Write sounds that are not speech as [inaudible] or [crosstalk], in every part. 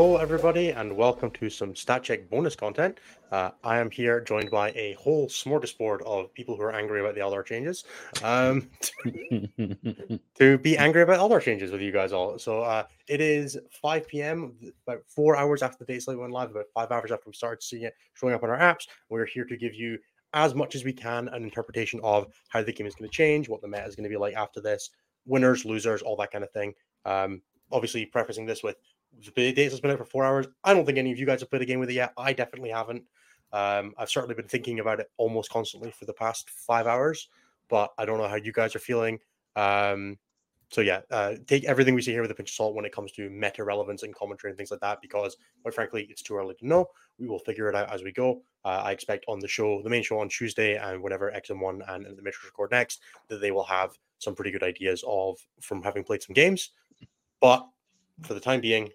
Hello, everybody, and welcome to some stat check bonus content. Uh, I am here joined by a whole smorgasbord of people who are angry about the Eldar changes. Um, [laughs] to be angry about Eldar changes with you guys all. So uh, it is 5 p.m., about four hours after the data slate went live, about five hours after we started seeing it showing up on our apps. We're here to give you as much as we can an interpretation of how the game is going to change, what the meta is going to be like after this, winners, losers, all that kind of thing. Um, obviously, prefacing this with days has been out for four hours. I don't think any of you guys have played a game with it yet. I definitely haven't. Um, I've certainly been thinking about it almost constantly for the past five hours, but I don't know how you guys are feeling. Um, so yeah, uh, take everything we see here with a pinch of salt when it comes to meta relevance and commentary and things like that, because quite frankly, it's too early to know. We will figure it out as we go. Uh, I expect on the show, the main show on Tuesday, and whenever XM1 and, and the Matrix record next, that they will have some pretty good ideas of from having played some games. But for the time being,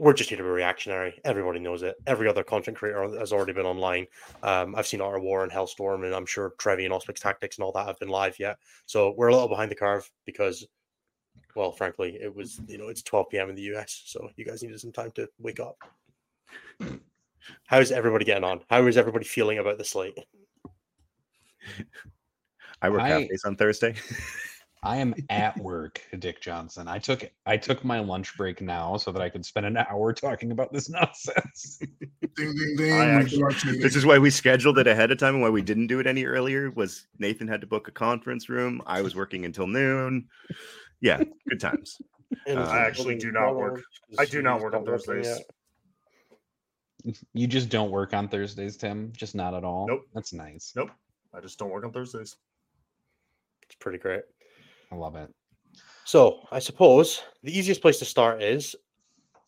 we're just here to be reactionary. Everybody knows it. Every other content creator has already been online. Um, I've seen Art of War and Hellstorm, and I'm sure Trevi and Auspex Tactics and all that have been live yet. So we're a little behind the curve because, well, frankly, it was you know it's 12 p.m. in the U.S., so you guys needed some time to wake up. How's everybody getting on? How is everybody feeling about the slate? I work half days on Thursday. [laughs] I am [laughs] at work, Dick Johnson. I took I took my lunch break now so that I could spend an hour [laughs] talking about this nonsense. ding ding ding. Actually, this is why we scheduled it ahead of time and why we didn't do it any earlier was Nathan had to book a conference room. I was working until noon. Yeah, good times. Uh, I actually do not work. I do not work on Thursdays. You just don't work on Thursdays, Tim? Just not at all? Nope. That's nice. Nope. I just don't work on Thursdays. It's pretty great. I love it. So, I suppose the easiest place to start is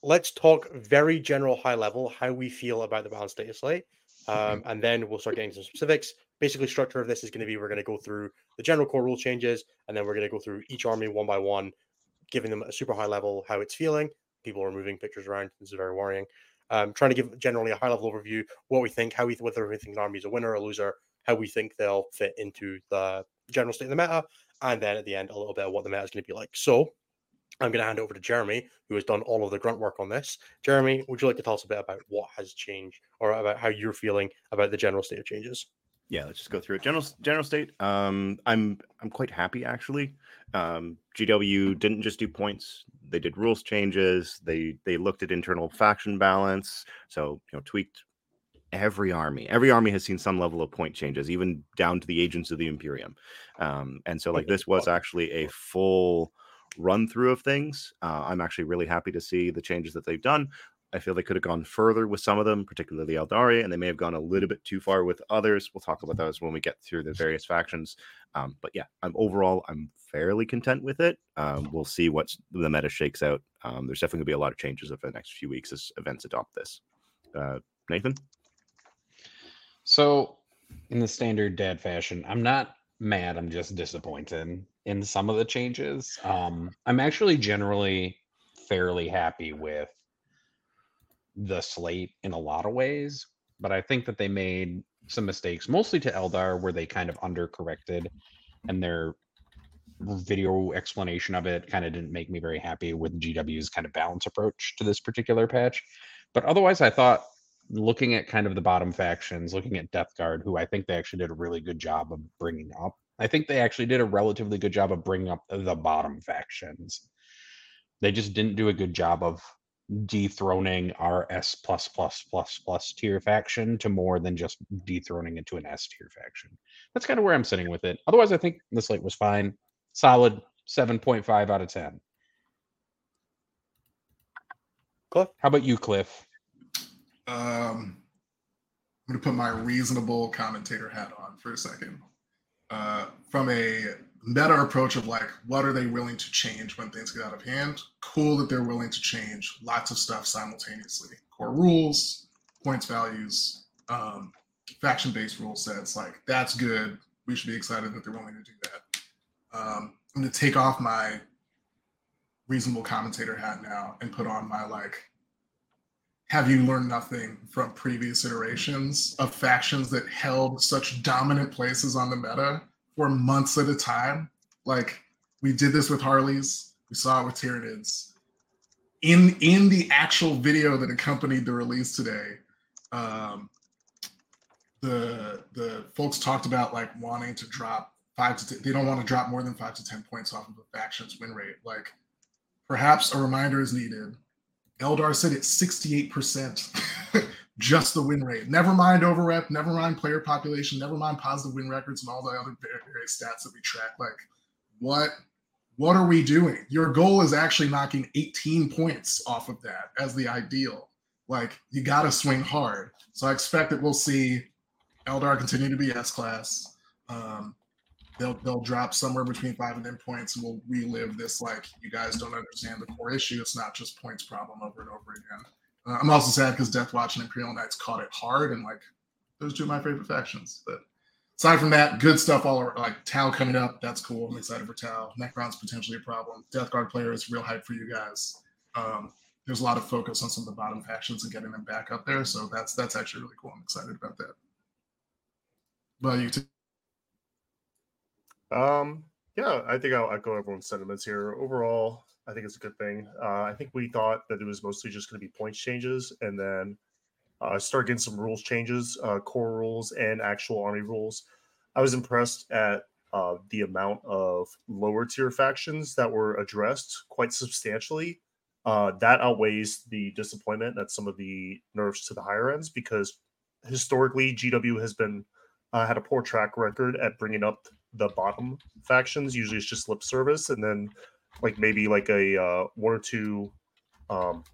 let's talk very general, high level, how we feel about the balanced data slate. Um, and then we'll start getting some specifics. Basically, structure of this is going to be we're going to go through the general core rule changes, and then we're going to go through each army one by one, giving them a super high level how it's feeling. People are moving pictures around. This is very worrying. Um, trying to give generally a high level overview what we think, how we whether we think an army is a winner or a loser, how we think they'll fit into the general state of the meta, and then at the end, a little bit of what the meta is going to be like. So I'm going to hand over to Jeremy, who has done all of the grunt work on this. Jeremy, would you like to tell us a bit about what has changed or about how you're feeling about the general state of changes? Yeah, let's just go through it. General general state. Um, I'm I'm quite happy actually. Um, GW didn't just do points; they did rules changes. They they looked at internal faction balance, so you know tweaked every army every army has seen some level of point changes even down to the agents of the imperium. Um, and so like this was actually a full run through of things. Uh, i'm actually really happy to see the changes that they've done. I feel they could have gone further with some of them particularly the Aeldari, and they may have gone a little bit too far with others. We'll talk about those when we get through the various factions. Um, but yeah i'm overall i'm fairly content with it. Um, we'll see what the meta shakes out. Um, there's definitely going to be a lot of changes over the next few weeks as events adopt this. Uh, nathan so, in the standard dad fashion, I'm not mad. I'm just disappointed in some of the changes. Um, I'm actually generally fairly happy with the slate in a lot of ways, but I think that they made some mistakes, mostly to Eldar, where they kind of undercorrected, and their video explanation of it kind of didn't make me very happy with GW's kind of balance approach to this particular patch. But otherwise, I thought looking at kind of the bottom factions, looking at Death Guard, who I think they actually did a really good job of bringing up. I think they actually did a relatively good job of bringing up the bottom factions. They just didn't do a good job of dethroning our S plus plus plus plus tier faction to more than just dethroning it to an S tier faction. That's kind of where I'm sitting with it. Otherwise, I think the slate was fine. Solid 7.5 out of 10. Cliff? How about you, Cliff? Um, I'm going to put my reasonable commentator hat on for a second. Uh, from a meta approach of like, what are they willing to change when things get out of hand? Cool that they're willing to change lots of stuff simultaneously. Core rules, points values, um, faction based rule sets. Like, that's good. We should be excited that they're willing to do that. Um, I'm going to take off my reasonable commentator hat now and put on my like have you learned nothing from previous iterations of factions that held such dominant places on the meta for months at a time? Like we did this with Harleys, we saw it with Tyranids. in in the actual video that accompanied the release today, um, the the folks talked about like wanting to drop five to 10, they don't want to drop more than five to ten points off of a faction's win rate. Like perhaps a reminder is needed. Eldar said it's 68%, [laughs] just the win rate. Never mind overrep, never mind player population, never mind positive win records and all the other various stats that we track. Like, what what are we doing? Your goal is actually knocking 18 points off of that as the ideal. Like, you gotta swing hard. So I expect that we'll see Eldar continue to be S class. Um, they'll they'll drop somewhere between five and ten points, and we'll relive this like you guys don't understand the core issue. It's not just points problem over and over again. Uh, I'm also sad because Death Watch and Imperial Knights caught it hard, and like those two of my favorite factions. But aside from that, good stuff all around. Like Tau coming up, that's cool. I'm excited for Tau. Necron's potentially a problem. Death Guard player is real hype for you guys. Um, there's a lot of focus on some of the bottom factions and getting them back up there, so that's that's actually really cool. I'm excited about that. Well, you. T- um, yeah, I think I'll echo everyone's sentiments here. Overall, I think it's a good thing. Uh, I think we thought that it was mostly just going to be points changes, and then uh, start getting some rules changes, uh, core rules, and actual army rules. I was impressed at uh, the amount of lower tier factions that were addressed quite substantially. Uh, that outweighs the disappointment at some of the nerfs to the higher ends because historically GW has been uh, had a poor track record at bringing up the bottom factions. Usually, it's just lip service, and then like maybe like a uh, one or two um,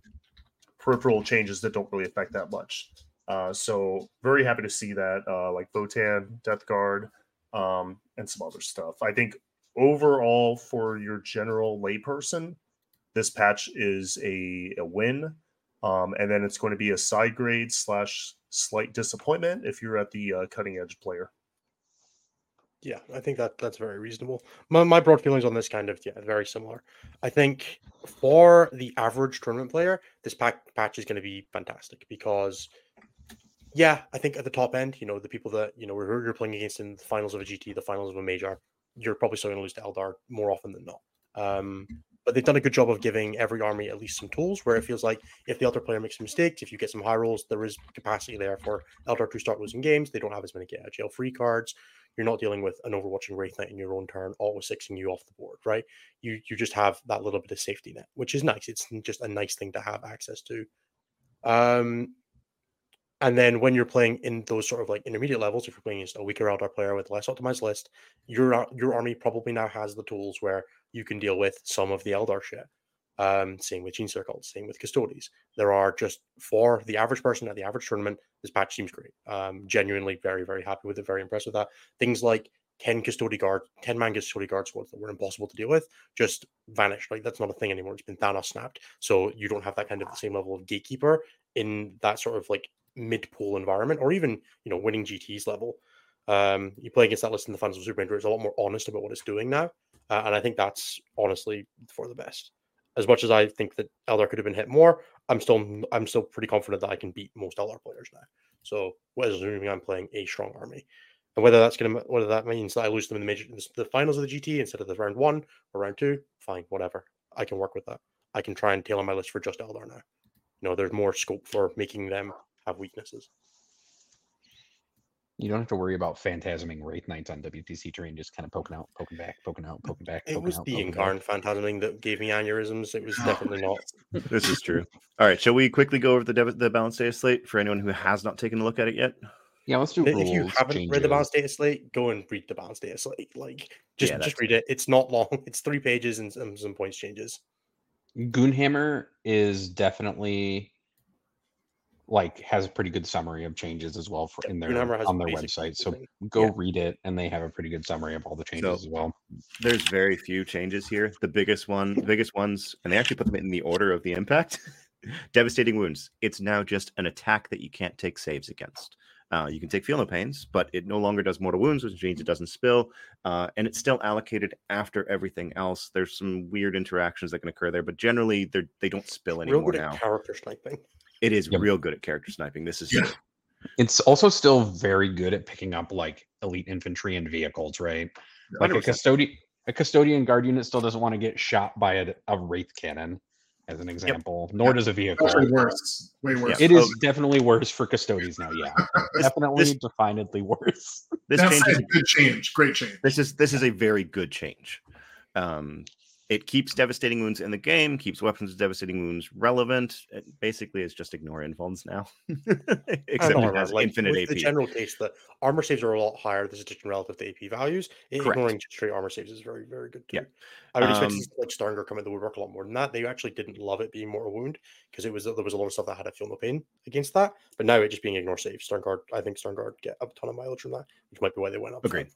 peripheral changes that don't really affect that much. Uh, so very happy to see that, uh, like Votann, Death Guard, um, and some other stuff. I think overall for your general layperson, this patch is a, a win. Um, and then it's going to be a side grade slash slight disappointment if you're at the uh, cutting edge player. Yeah, I think that that's very reasonable. My, my broad feelings on this kind of yeah, very similar. I think for the average tournament player, this pack, patch is going to be fantastic because, yeah, I think at the top end, you know, the people that you know we're, you're playing against in the finals of a GT, the finals of a major, you're probably still going to lose to Eldar more often than not. Um, but they've done a good job of giving every army at least some tools where it feels like if the other player makes mistakes, if you get some high rolls, there is capacity there for Eldar to start losing games. They don't have as many get jail free cards. You're not dealing with an overwatching Wraith Knight in your own turn, always sixing you off the board, right? You you just have that little bit of safety net, which is nice. It's just a nice thing to have access to. Um, and then when you're playing in those sort of like intermediate levels, if you're playing against a weaker Eldar player with less optimized list, your your army probably now has the tools where you can deal with some of the Eldar shit. Um, same with Gene Circles, same with Custodes. There are just for the average person at the average tournament, this patch seems great. Um, genuinely very, very happy with it, very impressed with that. Things like 10 custody guard, 10 man custody guard squads that were impossible to deal with just vanished. Like that's not a thing anymore. It's been Thanos snapped. So you don't have that kind of the same level of gatekeeper in that sort of like mid pool environment or even, you know, winning GTs level. Um, you play against that list in the of Super Ranger, it's a lot more honest about what it's doing now. Uh, and I think that's honestly for the best. As much as I think that Eldar could have been hit more, I'm still I'm still pretty confident that I can beat most Eldar players now. So assuming I'm playing a strong army, and whether that's gonna whether that means that I lose them in the major the finals of the GT instead of the round one or round two, fine, whatever. I can work with that. I can try and tailor my list for just Eldar now. You know, there's more scope for making them have weaknesses. You don't have to worry about phantasming Wraith Knights on WTC terrain, just kind of poking out, poking back, poking out, poking back. It poking was out, the poking incarnate phantasming that gave me aneurysms. It was ah, definitely not. [laughs] This is true. All right, shall we quickly go over the dev- the balance data slate for anyone who has not taken a look at it yet? Yeah, let's do If rules. you haven't read the balance data slate, go and read the balance data slate. Like just Yeah, just that's read it. It's not long. [laughs] It's three pages and some, some points changes. Goonhammer is definitely like has a pretty good summary of changes as well for in their on their website. So go Yeah. read it, and they have a pretty good summary of all the changes So- as well. There's very few changes here. The biggest one, the biggest ones, and they actually put them in the order of the impact. [laughs] Devastating wounds. It's now just an attack that you can't take saves against. Uh, you can take feel no pains, but it no longer does mortal wounds, which means it doesn't spill, uh, and it's still allocated after everything else. There's some weird interactions that can occur there, but generally they they don't spill Real anymore good now. at character sniping. It is Yep. real good at character sniping. This is Yeah. true. It's also still very good at picking up like elite infantry and vehicles, right? Like a 100%. custodian, a custodian guard unit still doesn't want to get shot by a, a wraith cannon. as an example. Nor does a vehicle. Actually worse. Way worse. It is Oh. definitely worse for custodians now. Yeah, [laughs] This- definitely this- definedly worse. This That change said, is good change. Great change. this is this is a very good change. Um, it keeps devastating wounds in the game, keeps weapons with devastating wounds relevant. It basically is just ignore invulns now, [laughs] except it has like, infinite with AP. The general case, the armor saves are a lot higher this edition relative to AP values. Correct. Ignoring just straight armor saves is very, very good too. Yeah. I would expect Um, to see, like Sternguard come in the woodwork a lot more than that. They actually didn't love it being mortal wound because it was there was a lot of stuff that had a feel no pain against that. But now it just being ignore save. Sternguard, I think Sternguard get a ton of mileage from that, which might be why they went up. Agreed.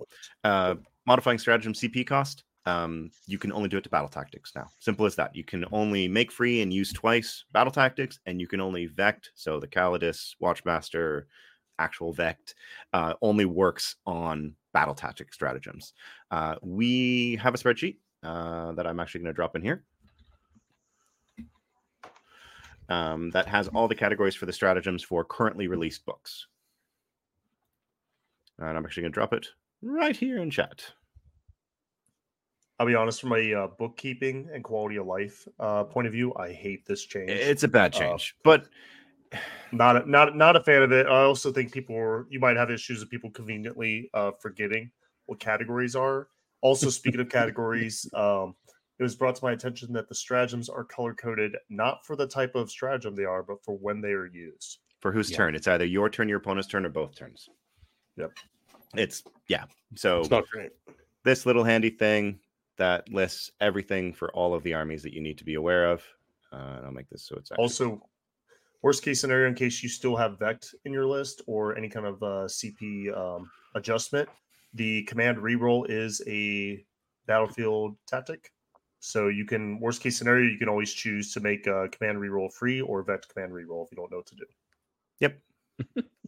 uh, modifying stratagem CP cost. Um, you can only do it to battle tactics now. Simple as that. You can only make free and use twice battle tactics, and you can only vect. So the Calidus, Watchmaster, Asdrubael Vect uh, only works on battle tactic stratagems. Uh, we have a spreadsheet uh, that I'm actually going to drop in here. Um, that has all the categories for the stratagems for currently released books. And I'm actually going to drop it right here in chat. I'll be honest, from a uh, bookkeeping and quality of life uh, point of view, I hate this change. It's a bad Uh, change, but not a, not not a fan of it. I also think people are you might have issues with people conveniently uh, forgetting what categories are. Also, speaking of [laughs] categories, um, it was brought to my attention that the stratagems are color coded not for the type of stratagem they are, but for when they are used. for whose Yeah. turn? It's either your turn, your opponent's turn, or both turns. Yep. It's yeah. So It's not great. this little handy thing that lists everything for all of the armies that you need to be aware of. Uh, and I'll make this so it's actually, Also, worst case scenario, in case you still have Vect in your list or any kind of uh, CP um, adjustment, the command reroll is a battlefield tactic. So you can, worst case scenario, you can always choose to make a command reroll free or Vect command reroll if you don't know what to do. Yep. [laughs]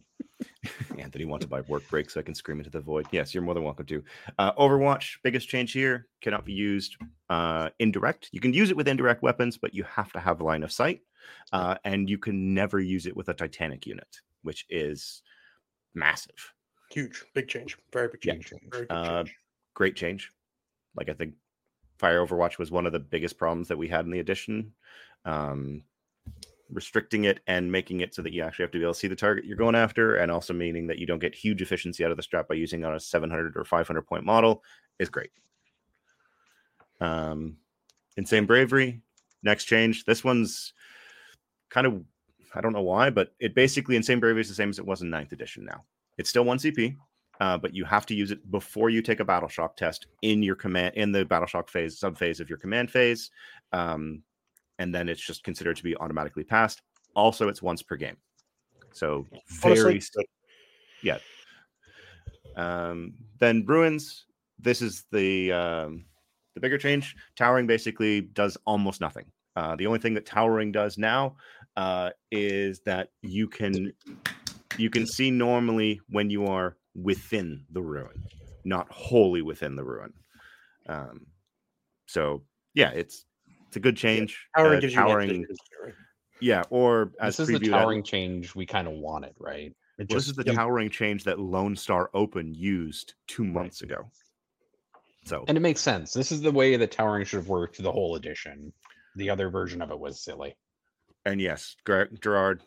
Anthony want to buy work break so I can scream into the void. Yes, you're more than welcome to. Uh, Overwatch, biggest change here, cannot be used uh, indirect. You can use it with indirect weapons, but you have to have line of sight. Uh, and you can never use it with a Titanic unit, which is massive. Huge, big change. Very big Yeah. change. Very big Uh, change. Great change. Like I think Fire Overwatch was one of the biggest problems that we had in the edition. Um, restricting it and making it so that you actually have to be able to see the target you're going after, and also meaning that you don't get huge efficiency out of the strap by using on a 700 or 500 point model is great. Um, Insane Bravery, next change. This one's kind of, I don't know why, but it basically, Insane Bravery is the same as it was in ninth edition now. It's still one CP, uh, but you have to use it before you take a battle shock test in your command in the battle shock phase sub phase of your command phase um, and then it's just considered to be automatically passed. Also it's once per game. So very Honestly, yeah. Um, then bruins this is the um, the bigger change. Towering basically does almost nothing. Uh, the only thing that towering does now uh, is that you can you can see normally when you are within the ruin, not wholly within the ruin. Um, so yeah, it's it's a good change. Towering Uh, gives you an edge that towering, you can yeah, or as This is the previewed at- towering change we kind of wanted, right? It well, this is the yeah. towering change that Lone Star Open used two months ago. So and it makes sense. This is the way that towering should have worked the whole edition. The other version of it was silly. And yes, Ger- Gerard,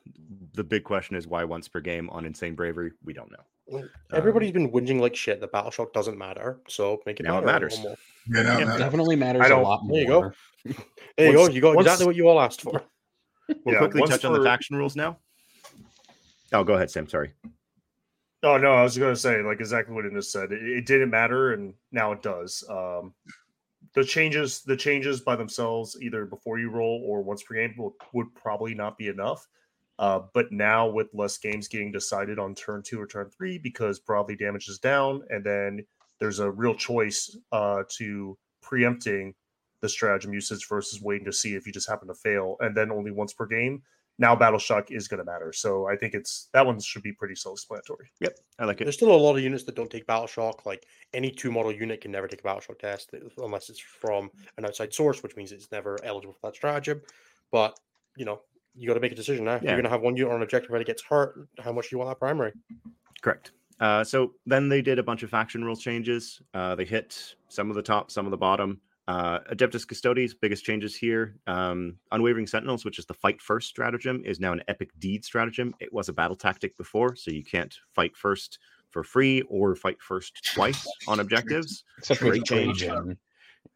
the big question is why once per game on Insane Bravery? We don't know. Well, Um, Everybody's been whinging like shit. The battle shock doesn't matter, so make it Now it matter a matters. Yeah, no, Yeah, no. Definitely matters I a don't- lot more. There you go. [laughs] There you go. You got once- exactly what you all asked for. [laughs] We'll Yeah, quickly once touch on the for- faction rules now. Oh, go ahead, Sam. Sorry. Oh no, I was going to say like exactly what it just said. It, it didn't matter, and now it does. Um, the changes, the changes by themselves, either before you roll or once per game, will, would probably not be enough. Uh, but now with less games getting decided on turn two or turn three, because broadly damage is down, and then there's a real choice uh, to preempting the stratagem usage versus waiting to see if you just happen to fail, and then only once per game. Now battle shock is going to matter, so I think it's that one should be pretty self-explanatory. Yep, I like it. There's still a lot of units that don't take battle shock. Like any two model unit can never take a battle shock test unless it's from an outside source, which means it's never eligible for that stratagem. But you know, you got to make a decision now. Yeah. You're gonna have one unit on an objective that gets hurt. How much do you want that primary? Correct. Uh, so then they did a bunch of faction rules changes. Uh, they hit some of the top, some of the bottom. Uh, Adeptus Custodes, biggest changes here. Um, Unwavering Sentinels, which is the fight first stratagem, is now an epic deed stratagem. It was a battle tactic before, so you can't fight first for free or fight first twice on objectives. Except with Great change. Trajan.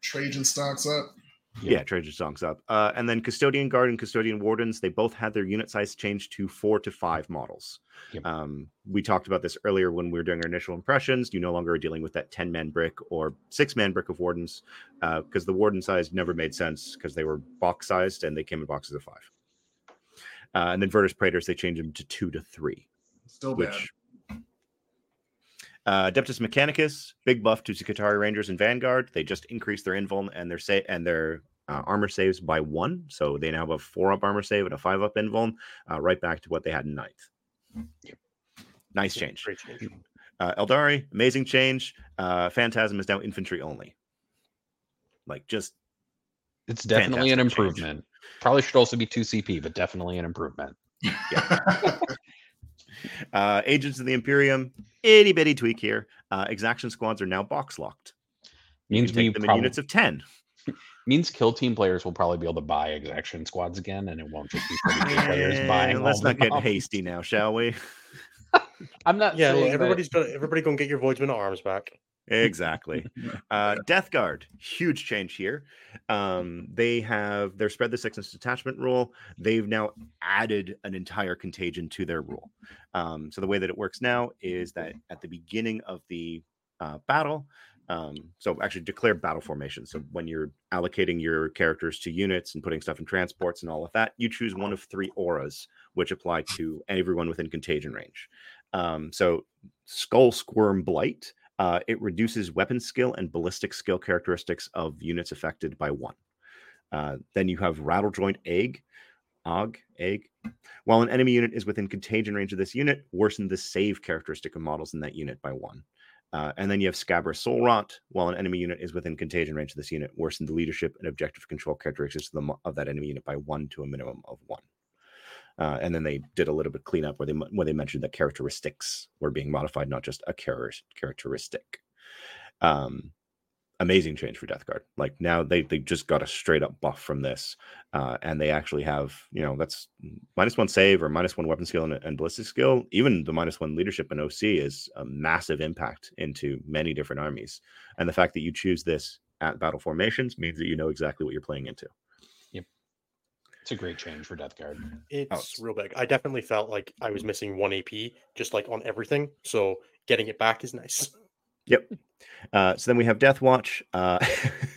Trajan stocks up. Yep. Yeah, Trajan songs up. Uh, and then Custodian Guard and Custodian Wardens, they both had their unit size changed to four to five models. Yep. Um, we talked about this earlier when we were doing our initial impressions. You no longer are dealing with that 10 man brick or six man brick of Wardens because the Warden size never made sense because they were box sized and they came in boxes of five. Uh, and then Vertus Praetors, they changed them to two to three Still bad. which uh, Adeptus Mechanicus, big buff to Skitarii Rangers and Vanguard. They just increased their invuln and their sa- and their uh, armor saves by one, so they now have a four up armor save and a five up invuln, uh, right back to what they had in ninth. Yep. Nice change. Great change. Uh, Eldari, amazing change. Uh, Phantasm is now infantry only. Like just It's definitely an Fantastic change. improvement. Probably should also be 2 CP, but definitely an improvement. [laughs] uh, Agents of the Imperium, itty bitty tweak here. Uh, exaction squads are now box locked. You Means can we take them in units of ten. [laughs] means kill team players will probably be able to buy exaction squads again, and it won't just be 40k players buying. Let's all not the get mobs. hasty now, shall we? [laughs] [laughs] I'm not. Yeah, look, saying that- everybody's got everybody gonna get your Voidsman arms back. Exactly. [laughs] Uh, Death Guard, huge change here. Um, they have their spread the sickness detachment rule. They've now added an entire contagion to their rule. Um, so the way that it works now is that at the beginning of the uh, battle, um, so actually declare battle formation. So when you're allocating your characters to units and putting stuff in transports and all of that, you choose one of three auras, which apply to everyone within contagion range. Um, so Skull Squirm Blight uh, it reduces weapon skill and ballistic skill characteristics of units affected by one. Uh, then you have Rattle Joint Egg, Og, Egg. While an enemy unit is within contagion range of this unit, worsen the save characteristic of models in that unit by one. Uh, and then you have Scabrous Soul Rot. While an enemy unit is within contagion range of this unit, worsen the leadership and objective control characteristics of, the, of that enemy unit by one to a minimum of one. Uh, and then they did a little bit of cleanup where they where they mentioned that characteristics were being modified, not just a char- characteristic. Um, amazing change for Death Guard. Like now they they just got a straight up buff from this, uh, and they actually have you know that's minus one save or minus one weapon skill and, and ballistic skill. Even the minus one leadership in OC is a massive impact into many different armies. And the fact that you choose this at battle formations means that you know exactly what you're playing into. It's a great change for Death Guard. It's it's- real big. I definitely felt like I was missing one AP, just like on everything. So getting it back is nice. Yep. Uh, so then we have Death Watch. Uh,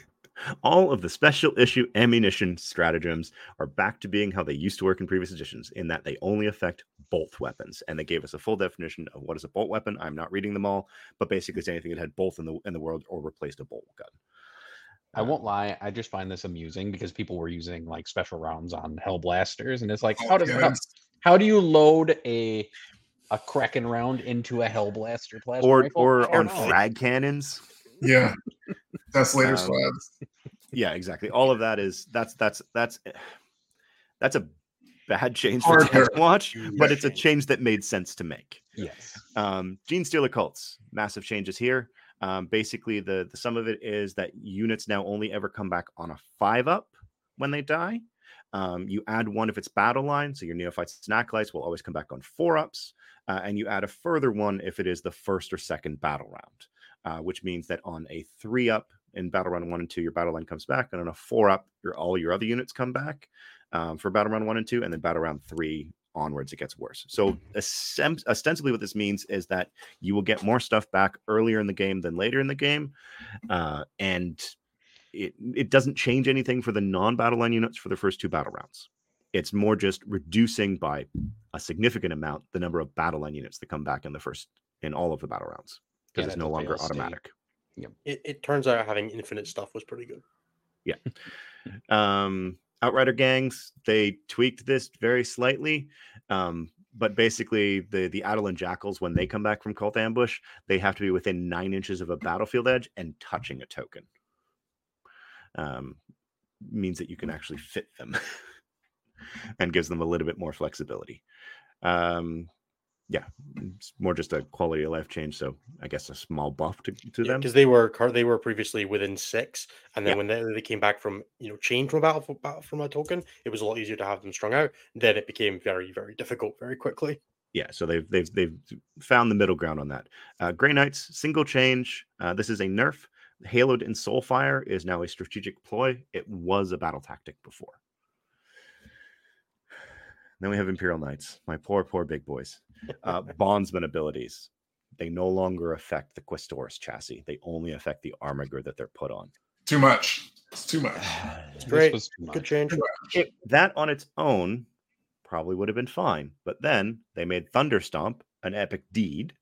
[laughs] all of the special issue ammunition stratagems are back to being how they used to work in previous editions, in that they only affect bolt weapons. And they gave us a full definition of what is a bolt weapon. I'm not reading them all, but basically it's anything that had both in the in the world or replaced a bolt gun. I won't lie, I just find this amusing because people were using like special rounds on Hell Blasters, and it's like, how do how, how do you load a a Kraken round into a Hell Blaster plasma Or rifle? Or on know. frag cannons. Yeah. That's later Um, squads. Yeah, exactly. All of that is that's that's that's that's a bad change for Hard Death hurt. Watch, but it's a change. change that made sense to make. Yes. Um, Gene Stealer cults, massive changes here. Um, basically, the the sum of it is that units now only ever come back on a five up when they die. Um, you add one if it's battle line, so your neophytes and acolytes will always come back on four ups, uh, and you add a further one if it is the first or second battle round, uh, which means that on a three up in battle round one and two, your battle line comes back, and on a four up, your all your other units come back um, for battle round one and two, and then battle round three onwards, it gets worse. So ostensibly, what this means is that you will get more stuff back earlier in the game than later in the game, uh, and it it doesn't change anything for the non-battle line units for the first two battle rounds. It's more just reducing by a significant amount the number of battle line units that come back in the first in all of the battle rounds Yeah, because it's no longer fail state. automatic. It, it turns out having infinite stuff was pretty good. Yeah. [laughs] um, Outrider gangs they tweaked this very slightly, um, but basically the the Atalan Jackals when they come back from cult ambush, they have to be within nine inches of a battlefield edge and touching a token. Um, means that you can actually fit them, [laughs] and gives them a little bit more flexibility. Um, Yeah, it's more just a quality of life change. So I guess a small buff to, to them. because they were they were previously within six, and then Yeah. when they, they came back from you know change from a battle, battle from a token, it was a lot easier to have them strung out. Then it became very very difficult very quickly. yeah so they've they've they've found the middle ground on that uh gray knights single change uh this is a nerf haloed in soulfire is now a strategic ploy it was a battle tactic before then we have imperial knights my poor poor big boys uh [laughs] bondsman abilities they no longer affect the questoris chassis they only affect the armor that they're put on Too much. It's too much. [sighs] This great. was too Good much. change. it, that on its own probably would have been fine. But then they made Thunderstomp an epic deed.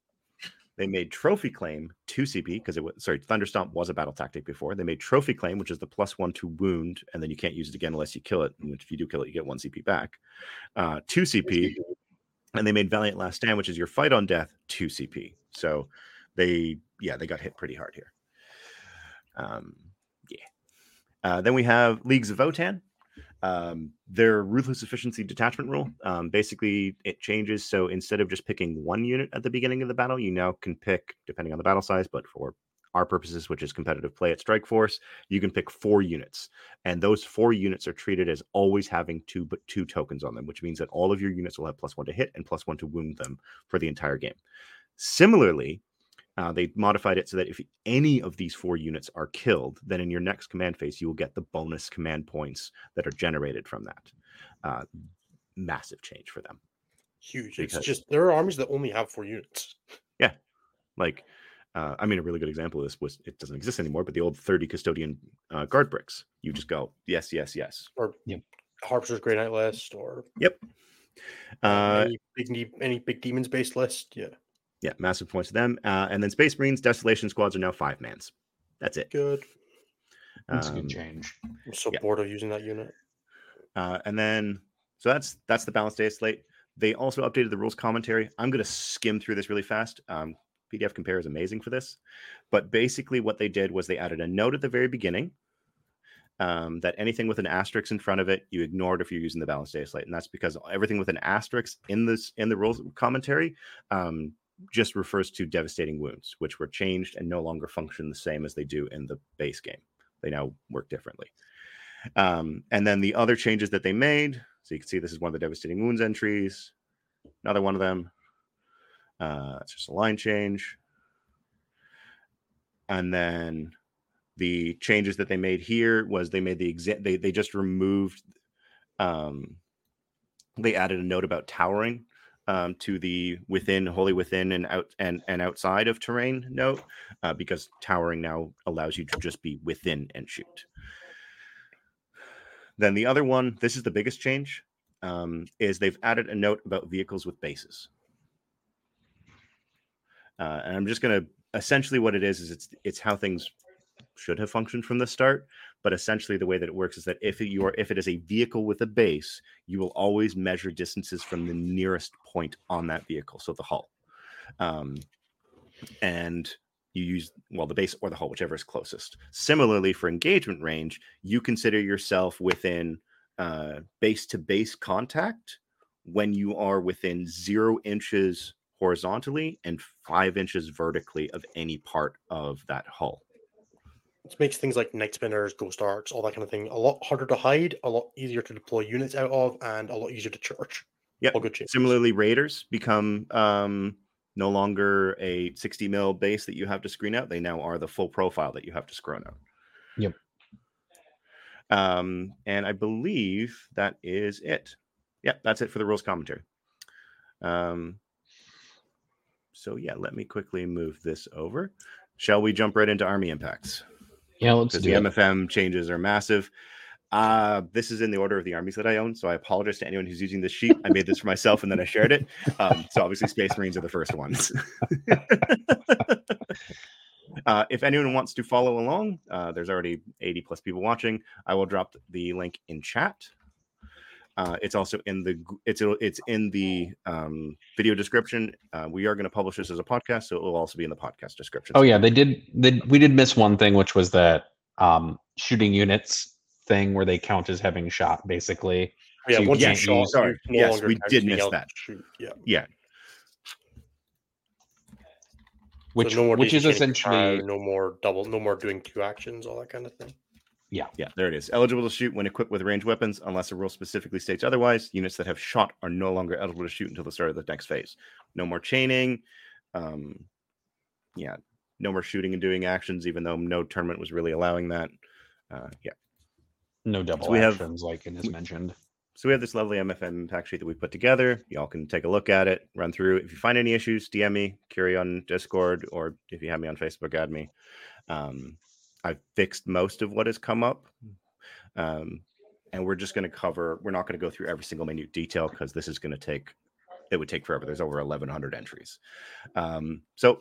They made Trophy Claim 2 CP because it was sorry, Thunderstomp was a battle tactic before. They made Trophy Claim, which is the plus one to wound, and then you can't use it again unless you kill it. And if you do kill it, you get one CP back. Uh, 2 CP. And they made Valiant Last Stand, which is your fight on death, 2 CP. So they, yeah, they got hit pretty hard here. Um, yeah. Uh, then we have Leagues of Votann um, their ruthless efficiency detachment rule. Um, basically, it changes. So instead of just picking one unit at the beginning of the battle, you now can pick, depending on the battle size, but for our purposes, which is competitive play at Strike Force, you can pick four units, and those four units are treated as always having two but two tokens on them, which means that all of your units will have plus one to hit and plus one to wound them for the entire game. Similarly, uh, they modified it so that if any of these four units are killed, then in your next command phase, you will get the bonus command points that are generated from that. Uh, massive change for them. Huge. It's just there are armies that only have four units. Yeah. Like, uh, I mean, a really good example of this was it doesn't exist anymore, but the old 30 custodian uh, guard bricks. You just go, yes, yes, yes. Or Harper's Grey Knight list or Uh, any big de- any big demons based list. Yeah, yeah, massive points to them. Uh, and then Space Marines Desolation Squads are now five mans. That's it. good. That's a Um, good change. I'm so Yeah. bored of using that unit. Uh, and then, so that's that's the balanced data slate. They also updated the rules commentary. I'm going to skim through this really fast. Um, PDF Compare is amazing for this, but basically what they did was they added a note at the very beginning um, that anything with an asterisk in front of it you ignored if you're using the balanced data slate, and that's because everything with an asterisk in this in the rules commentary um, just refers to devastating wounds, which were changed and no longer function the same as they do in the base game. They now work differently. Um, and then the other changes that they made, so you can see this is one of the devastating wounds entries, another one of them. Uh, it's just a line change. And then the changes that they made here was they made the exa- they they just removed um they added a note about towering um, to the within wholly within and out and and outside of terrain note uh, because towering now allows you to just be within and shoot then the other one, this is the biggest change, um, is they've added a note about vehicles with bases. Uh, and I'm just going to essentially what it is is it's it's how things should have functioned from the start. But essentially, the way that it works is that if you are if it is a vehicle with a base, you will always measure distances from the nearest point on that vehicle, so the hull. Um, and you use well the base or the hull whichever is closest similarly for engagement range you consider yourself within uh, base to base contact when you are within zero inches horizontally and five inches vertically of any part of that hull It makes things like night spinners, Ghost Arks, all that kind of thing a lot harder to hide, a lot easier to deploy units out of, and a lot easier to church. Yep. All good changes. Similarly, raiders become um, no longer a 60 mil base that you have to screen out. They now are the full profile that you have to screen out. Yep. Um, and I believe that is it. Yep, that's it for the rules commentary. Um, so yeah, let me quickly move this over. Shall we jump right into army impacts? Yeah, let's because do the it. MFM changes are massive. Uh, this is in the order of the armies that I own, so I apologize to anyone who's using this sheet. I made this for myself and then I shared it. Um, so obviously, Space Marines are the first ones. [laughs] uh, if anyone wants to follow along, uh, there's already 80 plus people watching. I will drop the link in chat. Uh, it's also in the it's it's in the um, video description. Uh, we are going to publish this as a podcast, so it will also be in the podcast description. Oh yeah, they did. They, we did miss one thing, which was that um, shooting units thing where they count as having shot, basically. yeah, so once you shot, use- sorry. no Yes, we did miss that. Shoot. Yeah, yeah which so no which is daisy chaining for essentially power, no more double, no more doing two actions, all that kind of thing. Yeah, Yeah, there it is. Eligible to shoot when equipped with ranged weapons, unless the rule specifically states otherwise. Units that have shot are no longer eligible to shoot until the start of the next phase. No more chaining. Um, yeah, no more shooting and doing actions, even though no tournament was really allowing that. Uh, yeah. no double So we have- actions like it is mentioned. So we have this lovely MFM impact sheet that we put together. Y'all can take a look at it, run through. If you find any issues, DM me, Curie on Discord, or if you have me on Facebook, add me. Um, I've fixed most of what has come up. Um, and we're just going to cover, we're not going to go through every single minute detail because this is going to take, it would take forever. There's over 1,100 entries. Um, so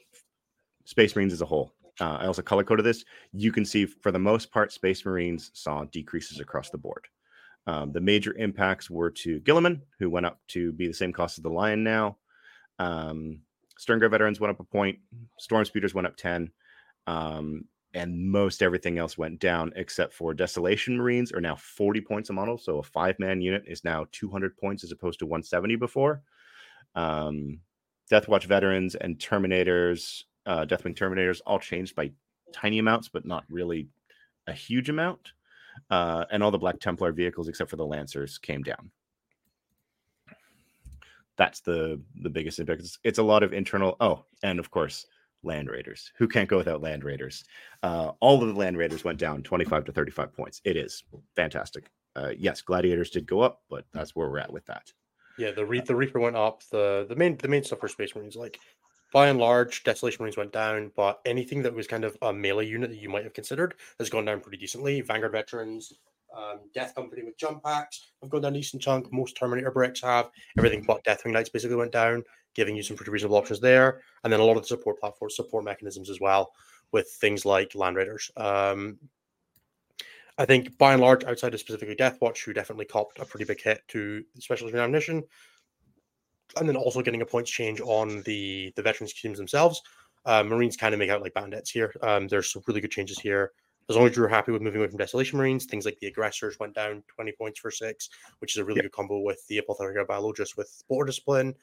Space Marines as a whole. Uh, I also color coded this. You can see for the most part, Space Marines saw decreases across the board. Um, the major impacts were to Guilliman, who went up to be the same cost as the Lion now. Um, Sternguard veterans went up a point. Storm speeders went up 10. Um, and most everything else went down except for Desolation Marines are now 40 points a model. So a five man unit is now 200 points as opposed to 170 before. Um, Death Watch veterans and Terminators, uh, Deathwing Terminators all changed by tiny amounts, but not really a huge amount uh, and all the Black Templar vehicles except for the Lancers came down. That's the the biggest impact. It's, it's a lot of internal. Oh, and of course, Land Raiders. Who can't go without Land Raiders? Uh, all of the Land Raiders went down 25 to 35 points. It is fantastic. Uh, yes, Gladiators did go up, but that's where we're at with that. Yeah, the Re- the Reaper went up. The the main the main stuff for Space Marines, like by and large, Desolation Marines went down, but anything that was kind of a melee unit that you might have considered has gone down pretty decently. Vanguard veterans, um, Death Company with jump packs have gone down a decent chunk. Most Terminator bricks have. Everything but Deathwing Knights basically went down, giving you some pretty reasonable options there. And then a lot of the support platforms, support mechanisms as well, with things like Land Raiders. Um, I think by and large, outside of specifically Deathwatch, who definitely copped a pretty big hit to specialist ammunition, and then also getting a points change on the the veterans teams themselves. Uh, Marines kind of make out like bandits here. Um, there's some really good changes here. As long as you're happy with moving away from Desolation Marines, things like the aggressors went down 20 points for six, which is a really Yep. good combo with the Apothecary Biologis with Bolter Discipline.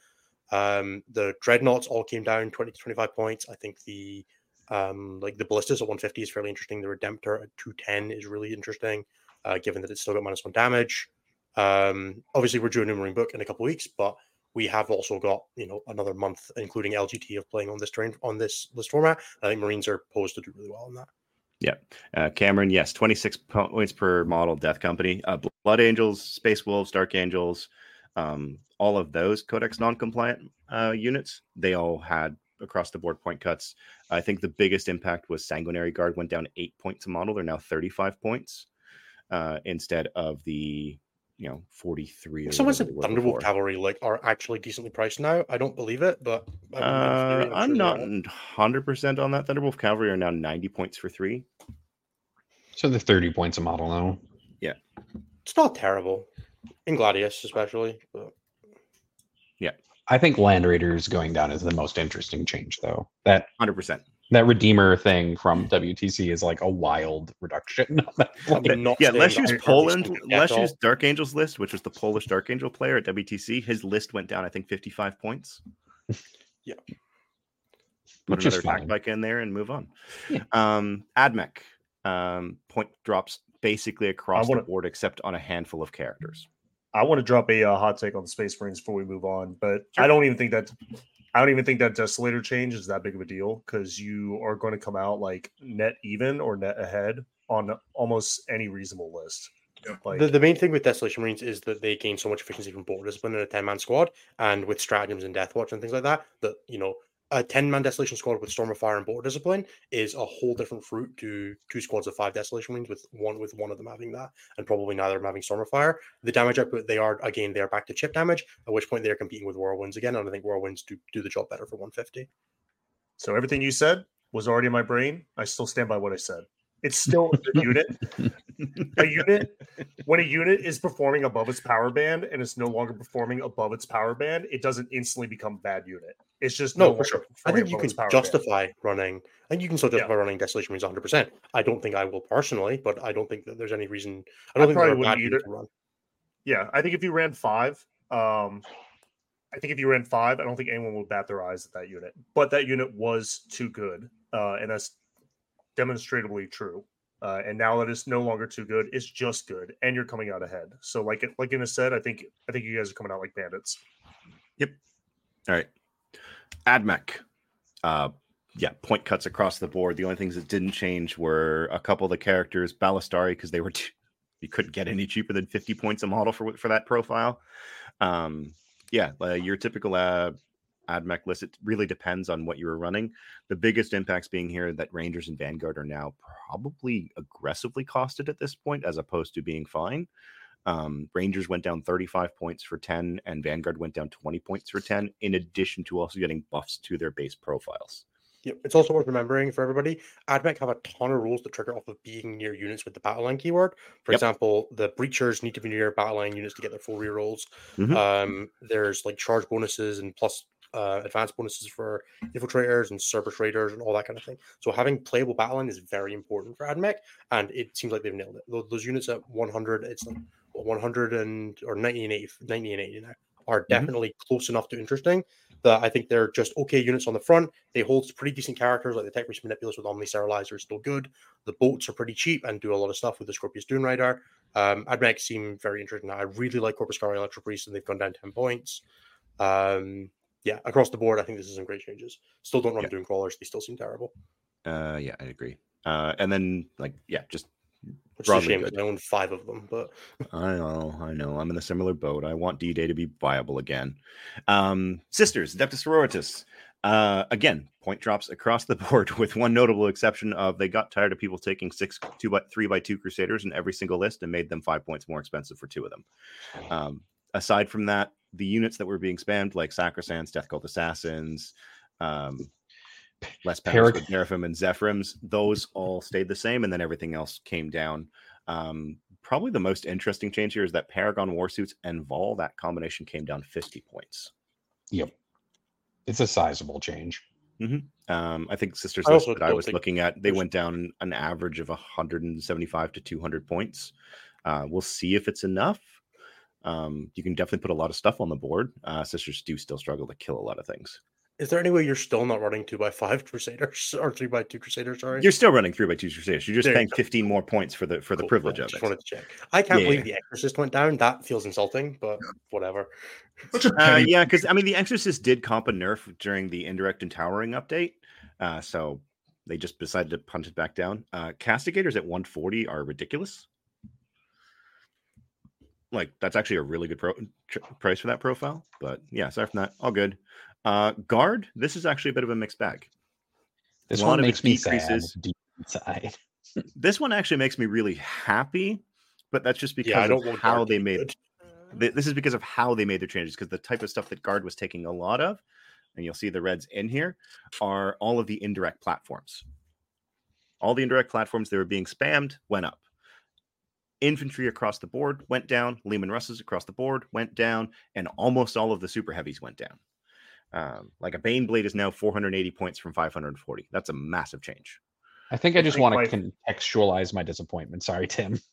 Um, the Dreadnoughts all came down 20 to 25 points. I think the um, like the Ballistus at 150 is fairly interesting. The Redemptor at 210 is really interesting, uh, given that it's still got minus one damage. Um, obviously, we're doing a Marine book in a couple weeks, but we have also got you know another month, including LGT, of playing on this terrain on this list format. I think Marines are posed to do really well on that. Uh, Cameron, yes, 26 points per model Death Company. Uh, Blood Angels, Space Wolves, Dark Angels, um, all of those Codex non compliant uh, units, they all had across the board point cuts. I think the biggest impact was Sanguinary Guard went down eight points a model. They're now 35 points uh, instead of the you know 43. or Someone whatever said Thunderbolt before. Cavalry like are actually decently priced now. I don't believe it, but I mean, in Uh, theory, I'm sure not 100% on that. Thunderwolf Cavalry are now 90 points for three. So they're 30 points a model now. Yeah. It's not terrible in Gladius, especially. But I think Land Raiders going down is the most interesting change, though. That 100%. That Redeemer thing from WTC is like a wild reduction. [laughs] I'm But, not yeah, saying let's use I can't be Poland. something Let's use Dark Angels list, which was the Polish Dark Angel player at WTC. His list went down, I think, 55 points. [laughs] Yeah. Put Which is another attack bike in there and move on. Yeah. Um, AdMech um, point drops basically across wanna- the board, except on a handful of characters. I want to drop a uh, hot take on the Space Marines before we move on, but Sure. I don't even think that I don't even think that Desolator change is that big of a deal because you are going to come out like net even or net ahead on almost any reasonable list. Like the, the main thing with Desolation Marines is that they gain so much efficiency from Bolter Discipline in a 10 man squad and with stratagems and death watch and things like that. That, you know, a 10 man Desolation squad with Storm of Fire and Bolter Discipline is a whole mm. different fruit to two squads of five Desolation wings with one with one of them having that and probably neither of them having Storm of Fire. The damage output, they are, again, they are back to chip damage, at which point they're competing with Whirlwinds again. And I think Whirlwinds do, do the job better for 150. so, everything you said was already in my brain. I still stand by what I said. It's still a [laughs] unit. A unit when a unit is performing above its power band and it's no longer performing above its power band, it doesn't instantly become bad unit. It's just No, no for sure. I think you can power band. justify running. I think you can still Yeah. justify running Desolation Marines 100. percent I don't think I will personally, but I don't think that there's any reason. I I don't think probably wouldn't either. to run. Yeah, I think if you ran five, um, I think if you ran five, I don't think anyone would bat their eyes at that unit. But that unit was too good, uh, and that's demonstrably true. Uh, and now that it's no longer too good, it's just good, and you're coming out ahead. So, like like Innes said, I think I think you guys are coming out like bandits. Yep. All right. Admech. Uh, yeah, point cuts across the board. The only things that didn't change were a couple of the characters, Ballistarii, because they were you couldn't get any cheaper than 50 points a model for for that profile. Um, yeah, uh, your typical uh, AdMech list, it really depends on what you were running. The biggest impacts being here that Rangers and Vanguard are now probably aggressively costed at this point, as opposed to being fine. Um, Rangers went down 35 points for 10, and Vanguard went down 20 points for 10, in addition to also getting buffs to their base profiles. Yep. It's also worth remembering for everybody, AdMech have a ton of rules that trigger off of being near units with the battle line keyword. For Yep. example, the breachers need to be near battle line units to get their full rerolls. Mhm. Um, there's like charge bonuses and plus uh, advanced bonuses for infiltrators and raiders and all that kind of thing. So having playable battle line is very important for AdMech, and it seems like they've nailed it. Those, units at 100, it's like 100 and or 90 and 80, 90 and 80 now are definitely close enough to interesting that I think they're just okay units on the front. They hold pretty decent characters like the Tech Priest Manipulus with Omni Sterilizer is still good. The boats are pretty cheap and do a lot of stuff with the Skorpius Dunerider. Um, AdMech seem very interesting. I really like Corpuscarii Electro Priest and they've gone down 10 points. Um, yeah, across the board, I think this is some great changes. Still don't run Yeah. Dune Crawlers. They still seem terrible. Uh, yeah, I agree. Uh, and then, like, yeah, just Which is a shame good. I own five of them. But I know, I know. I'm in a similar boat. I want D Day to be viable again. Um, sisters, Adeptus Sororitas. Uh, again, point drops across the [laughs] board, with one notable exception of they got tired of people taking six two by three by two Crusaders in every single list and made them five points more expensive for two of them. Um, aside from that, the units that were being spammed, like Sacresants, Death Cult Assassins, um, less powers Parag- with Seraphim and Zephyrims, those all stayed the same, and then everything else came down. Um, probably the most interesting change here is that Paragon Warsuits and Vahl, that combination came down 50 points. Yep. It's a sizable change. Um, I think Sisters I list that I was think looking at, they went down an average of 175 to 200 points. Uh, we'll see if it's enough. Um, you can definitely put a lot of stuff on the board. Uh, Sisters do still struggle to kill a lot of things. is there any way you're still not running two by five Crusaders [laughs] or three by two Crusaders? Sorry. You're still running three by two Crusaders. You're just There paying go. 15 more points for the for the privilege Yeah, of just it. wanted to check. I can't Yeah, believe the Exorcist went down. That feels insulting, but whatever. Uh, yeah, because I mean, the Exorcist did comp a nerf during the indirect and towering update, uh, so they just decided to punt it back down. Uh, castigators at 140 are ridiculous. Like that's actually a really good pro- tr- price for that profile. But yeah, aside from that, all good. Uh, guard, this is actually a bit of a mixed bag. This A lot one of makes me sad decreases. deep inside. [laughs] This one actually makes me really happy, but that's just because Yeah, I don't of want how they made good. this is because of how they made their changes because the type of stuff that guard was taking a lot of and you'll see the reds in here are all of the indirect platforms all the indirect platforms that were being spammed went up infantry across the board went down leman russes across the board went down and almost all of the super heavies went down um, like a baneblade is now 480 points from 540 that's a massive change I think I I just want to contextualize my disappointment. Sorry, Tim. [laughs]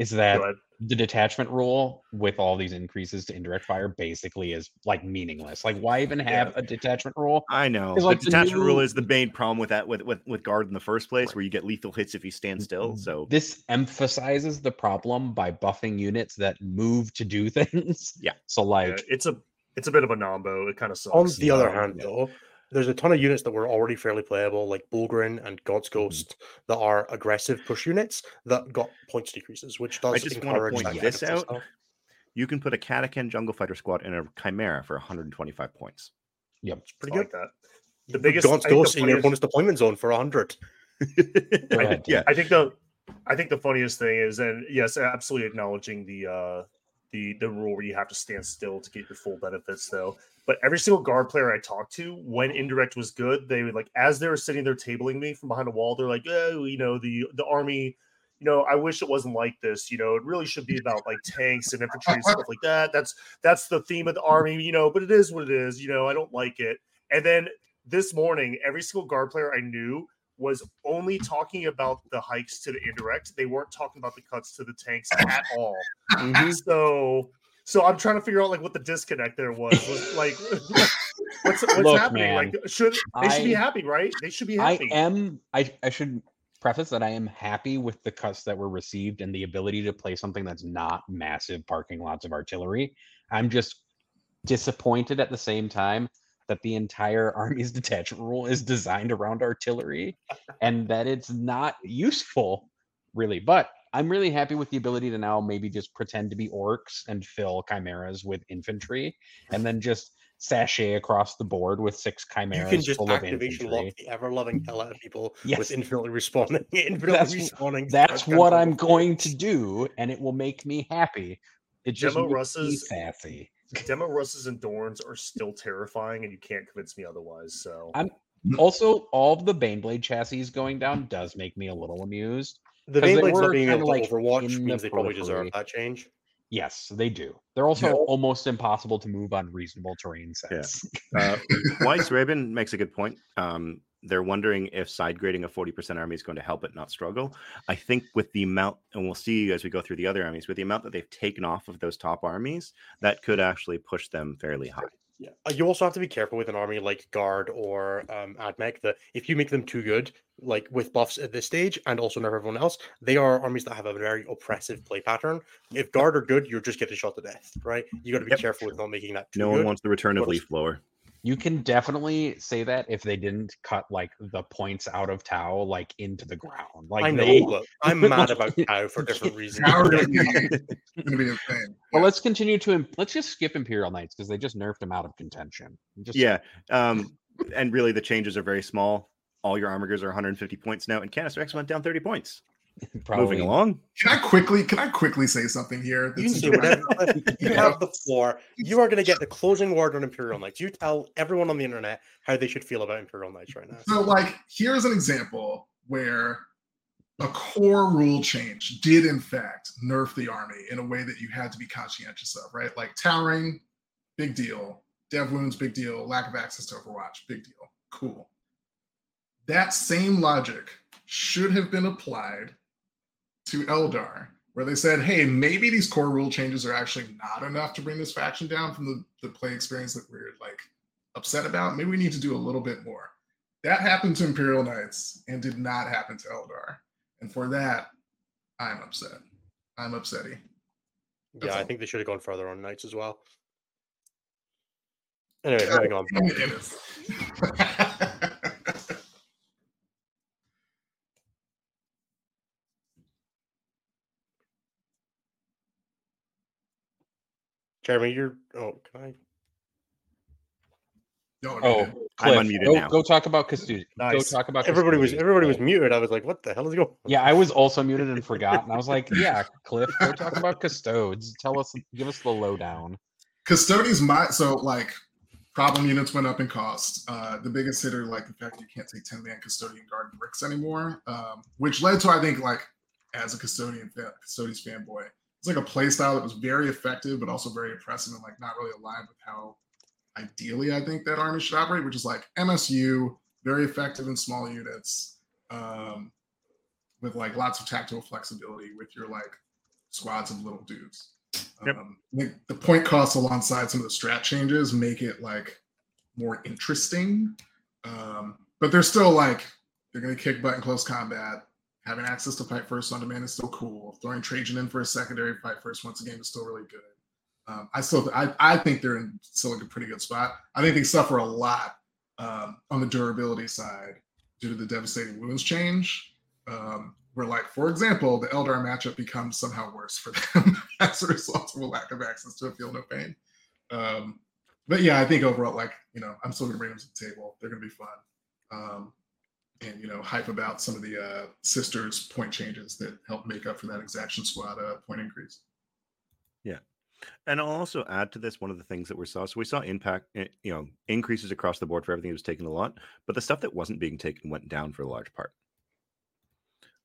Is that the detachment rule with all these increases to indirect fire basically is like meaningless. Like, why even have a detachment rule? I know. It's The like the detachment rule is the main problem with that with, with with guard in the first place, Right. where you get lethal hits if you stand still. So This emphasizes the problem by buffing units that move to do [laughs] things. Yeah. So, Yeah, like, it's a it's a bit of a nombo. It kind of sucks. On the other hand, yeah. though, there's a ton of units that were already fairly playable, like Bullgryn and Gaunt's Mm-hmm. Ghost, that are aggressive push units that got points decreases, which does I just wanna point this out. stuff. you can put a Catachan Jungle Fighter squad in a Chimera for 125 points. yep. It's pretty I good. like that. The The biggest Gaunt's I think the Ghost in your opponent's deployment zone for 100. [laughs] I- yeah. I think the I think the funniest thing is, and yes, absolutely acknowledging the uh the the rule where you have to stand still to get your full benefits though. But every single guard player I talked to, when indirect was good, they would like as they were sitting there tabling me from behind a wall, they're like, oh, you know, the the army, you know, I wish it wasn't like this. You know, it really should be about like tanks and infantry and stuff like that. That's that's the theme of the army, you know, but it is what it is, you know, I don't like it. And then this morning, every single guard player I knew was only talking about the hikes to the indirect. They weren't talking about the cuts to the tanks at all. Mhm. So So I'm trying to figure out like what the disconnect there was. was [laughs] like, [laughs] what's what's Look, happening? man, like, should they should be happy, right? They should be happy. I happy. am. I I should preface that I am happy with the cuts that were received and the ability to play something that's not massive parking lots of artillery. I'm just disappointed at the same time that the entire [laughs] army's detachment rule is designed around artillery and that it's not useful really. But I'm really happy with the ability to now maybe just pretend to be orcs and fill chimeras with infantry and then just sashay across the board with six You can just full activation lock the ever loving hell out of people Yes. with infinitely respawning. [laughs] Infinitely That's- respawning. That's what I'm going to do, and it will make me happy. It just Demo makes me Russ's- sassy. Demo Russes and Dorns are still terrifying, and you can't convince me otherwise. So I'm- Also, all of the Baneblade chassis going down does make me a little amused. The 'Cause they Beyblades were not being kinda able to like Overwatch means the they probably deserve periphery. that change. Yes, they do. They're also Yeah. almost impossible to move on reasonable terrain Yeah. sets. Uh, [laughs] Weiss Raven makes a good point. Um, they're wondering if side grading a 40% army is going to help it not struggle. I think with the amount, and we'll see as we go through the other armies, with the amount that they've taken off of those top armies, that could actually push them fairly high. Yeah. Uh, You also have to be careful with an army like Guard or um, Admech that if you make them too good, like with buffs at this stage and also never everyone else, they are armies that have a very oppressive play pattern. If Guard are good, you're just getting shot to death, right? You got to be Yep. careful with not making that too No good. one wants the return of leaf blower. You can definitely say that if they didn't cut like the points out of Tau like into the ground. Like I know, they, but I'm [laughs] mad about Tau for different [laughs] reasons. Now we're [laughs] gonna be, insane. Well, let's continue to im- let's just skip Imperial Knights because they just nerfed them out of contention. Just Yeah. Um, and really, the changes are very small. All your armigers are 150 points now, and Canis Rex went down 30 points. [laughs] probably Moving along. Can I quickly can I quickly say something here? You can that's say whatever. [laughs] You Yeah. have the floor. You are going to get the closing word on Imperial Knights. You tell everyone on the internet how they should feel about Imperial Knights right now. So, like, here's an example where a core rule change did, in fact, nerf the army in a way that you had to be conscientious of, right? Like, towering, big deal. Dev wounds, big deal. Lack of access to Overwatch, big deal. Cool. That same logic should have been applied to Eldar, where they said, hey, maybe these core rule changes are actually not enough to bring this faction down from the, the play experience that we're like upset about. Maybe we need to do a little bit more. That happened to Imperial Knights and did not happen to Eldar. And for that, I'm upset. I'm upsetty. That's Yeah, I all. think they should have gone further on Knights as well. Anyway, moving on. [laughs] Oh [laughs] Jeremy, you're. Oh, can I? No, no, Oh, no. I'm Cliff, unmuted go, now. Go talk about Custodes. Go talk about Everybody was everybody was muted. I was like, "What the hell is going?" on? Yeah, I was also muted and forgot, and I was like, "Yeah, Cliff, go talk about custodes. Tell us, give us the lowdown." Custodians might so like problem units went up in cost. Uh, the biggest hitter, like the fact you can't take 10 man custodian guard bricks anymore, um, which led to I think like as a custodian fan, custodians fanboy, it's like a play style that was very effective but also very oppressive and like not really aligned with how ideally I think that army should operate, which is like MSU, very effective in small units, um, with like lots of tactical flexibility with your like squads of little dudes. Yep. Um, think the point costs alongside some of the strat changes make it like more interesting. Um, but they're still like they're gonna kick butt in close combat. Having access to fight first on demand is still cool. Throwing Trajann in for a secondary fight first once a game is still really good. Um, I still I, I think they're in still like a pretty good spot. I think they suffer a lot um, on the durability side due to the devastating wounds change. Um, where like for example, the Eldar matchup becomes somehow worse for [laughs] them as a result of a lack of access to a feel no pain. Um, but yeah, I think overall, like you know, I'm still gonna bring them to the table. They're gonna be fun. Um, and you know, hype about some of the uh, sisters point changes that help make up for that exaction squad uh, point increase. Yeah. And I'll also add to this one of the things that we saw. So we saw impact, eh, you know, increases across the board for everything that was taken a lot, but the stuff that wasn't being taken went down for a large part.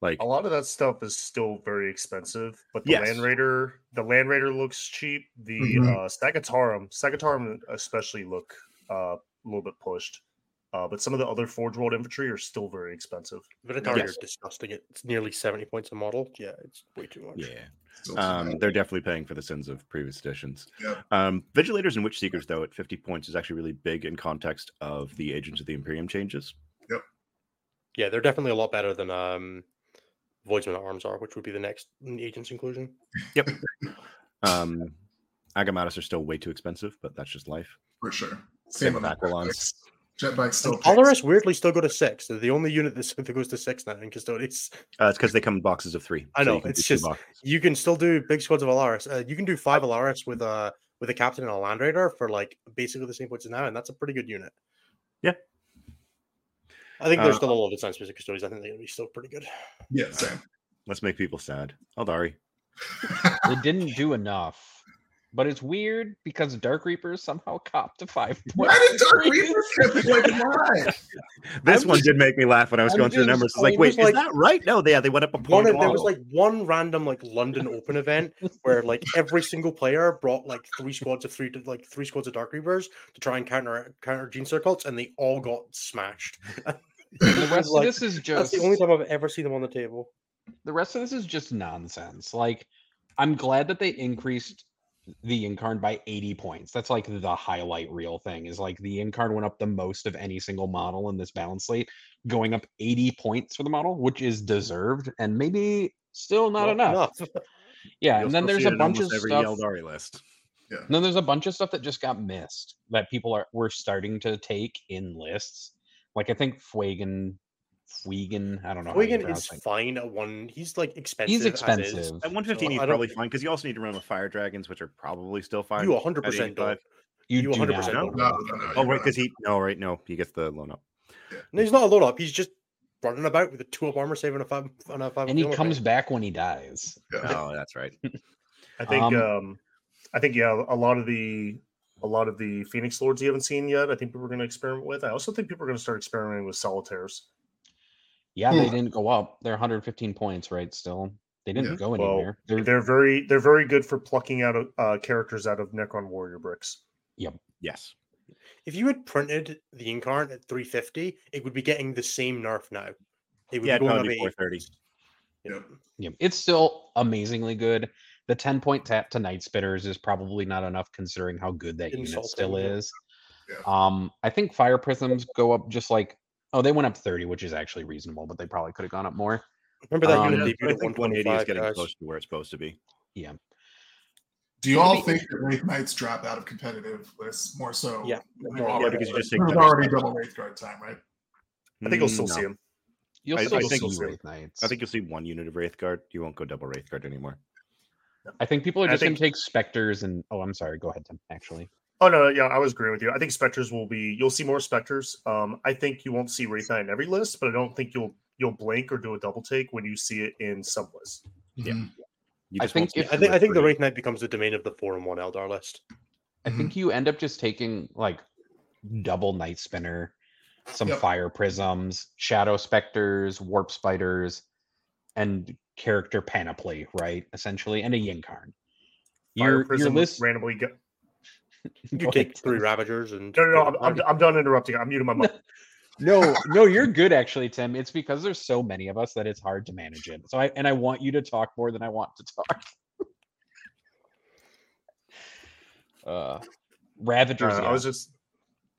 Like, A lot of that stuff is still very expensive, but the Yes. Land Raider, the Land Raider looks cheap. The Mhm. uh Sagittarum, Sagittarum especially look uh, a little bit pushed. Uh, but some of the other Forge World infantry are still very expensive. Venatari Yes. are disgusting. It's nearly 70 points a model. Yeah, it's way too much. Yeah. Um, they're definitely paying for the sins of previous editions. Yeah. Um, Vigilators and Witch Seekers, though, at 50 points is actually really big in context of the Agents of the Imperium changes. Yep. Yeah, they're definitely a lot better than um, Voidsman at Arms are, which would be the next agent's inclusion. Yep. [laughs] um, Agamatus are still way too expensive, but that's just life. for sure. Same Same with with Aquilons. Jetbikes. Jetbikes still. Allarus weirdly still go to six. They're the only unit that, [laughs] that goes to six now in Custodes. Uh, it's because they come in boxes of three. I know, you can it's just- You can still do big squads of Allarus. Uh, you can do five Allarus with a with a captain and a land raider for like basically the same points as now, and that's a pretty good unit. Yeah. I think they're Uh, still a little bit science specific custodians. I think they're gonna be still pretty good. Yeah, same. Let's make people sad. Eldari. It didn't do enough. But it's weird because Dark Reapers somehow copped to five [laughs] Why points. did Dark Reapers get [laughs] like why? This I'm one just- did make me laugh when I was I'm going through the just- numbers. It's like, wait, was is like- that right? No, they, yeah, they went up a point. of- there was like one random like London Open event where like every single player brought like three squads of three to like three squads of Dark Reapers to try and counter counter Gene Circles, and they all got smashed. The rest [laughs] Like, of this is just That's just the only time I've ever seen them on the table. the rest of this is just nonsense. Like, I'm glad that they increased the Yncarne by 80 points. That's like the highlight real thing is like the Yncarne went up the most of any single model in this balance slate, going up 80 points for the model, which is deserved and maybe still not enough. Yeah, You'll and then there's a bunch of almost every stuff. Eldari list. And then there's a bunch of stuff that just got missed that people are were starting to take in lists. Like I think Fuegan, Fuegan, I don't know. how you Wigan is it. fine at one. He's like expensive. He's expensive. At 115, So he's probably fine because you also need to run with Fire Dragons, which are probably still fine. You 100% don't. You, you 100% don't. No, no, no. Oh, you're right, because he, no, right, no, he gets the Lone Op. No, he's not a Lone Op. He's just running about with a two up armor saving a five on a five. and he kilometer. comes back when he dies. Yeah. Oh, that's right. [laughs] I think Um, um, I think yeah, a lot of the a lot of the Phoenix Lords you haven't seen yet. I think people are going to experiment with. I also think people are going to start experimenting with solitaires. Yeah, they Hmm. didn't go up. They're 115 points, right? Still, they didn't Yeah. go Well, anywhere. They're, They're very they're very good for plucking out uh, characters out of Necron Warrior bricks. Yep. Yes. If you had printed the Yncarne at 350, it would be getting the same nerf now. It would Yeah, be going probably up be eight 430. points. Yep. yeah, it's still amazingly good. The 10 point tap to Night Spinners is probably not enough considering how good that unit still is. Yeah. Um, I think Fire Prisms go up just like oh, they went up 30, which is actually reasonable, but they probably could have gone up more. Remember that Um, unit I debuted at think 180 is getting guys. close to where it's supposed to be. Yeah. Do you all think that Wraith Knights drop out of competitive lists more so? Yeah, than more yeah, because you other- just take There's already double Wraith Guard time, right? I think you'll still Mm, see no. him. You'll I- I still think see you'll Wraith Knights. I think you'll see one unit of Wraith Guard. You won't go double Wraith Guard anymore. I think people are just think- gonna take specters and oh, I'm sorry. Go ahead, Tim. Actually, Oh no, yeah, I was agreeing with you. I think specters will be. You'll see more specters. Um, I think you won't see Wraith Knight in every list, but I don't think you'll you'll blink or do a double take when you see it in some lists. Yeah. Mhm. You I think if- I think I think the three. Wraith Knight becomes the domain of the four and one Eldar list. I Mhm. think you end up just taking like double Night Spinner, some Yep. Fire Prisms, Shadow Specters, Warp Spiders, and character panoply, right? Essentially, and a Yncarne. Fire Your your list. randomly get. You [laughs] Go take three Ravagers and No, no, no I'm, I'm, I'm done interrupting. I'm muting my mic. [laughs] No, no, you're good actually, Tim. It's because there's so many of us that it's hard to manage it. So I and I want you to talk more than I want to talk. [laughs] uh Ravagers. Uh, yeah. I was just,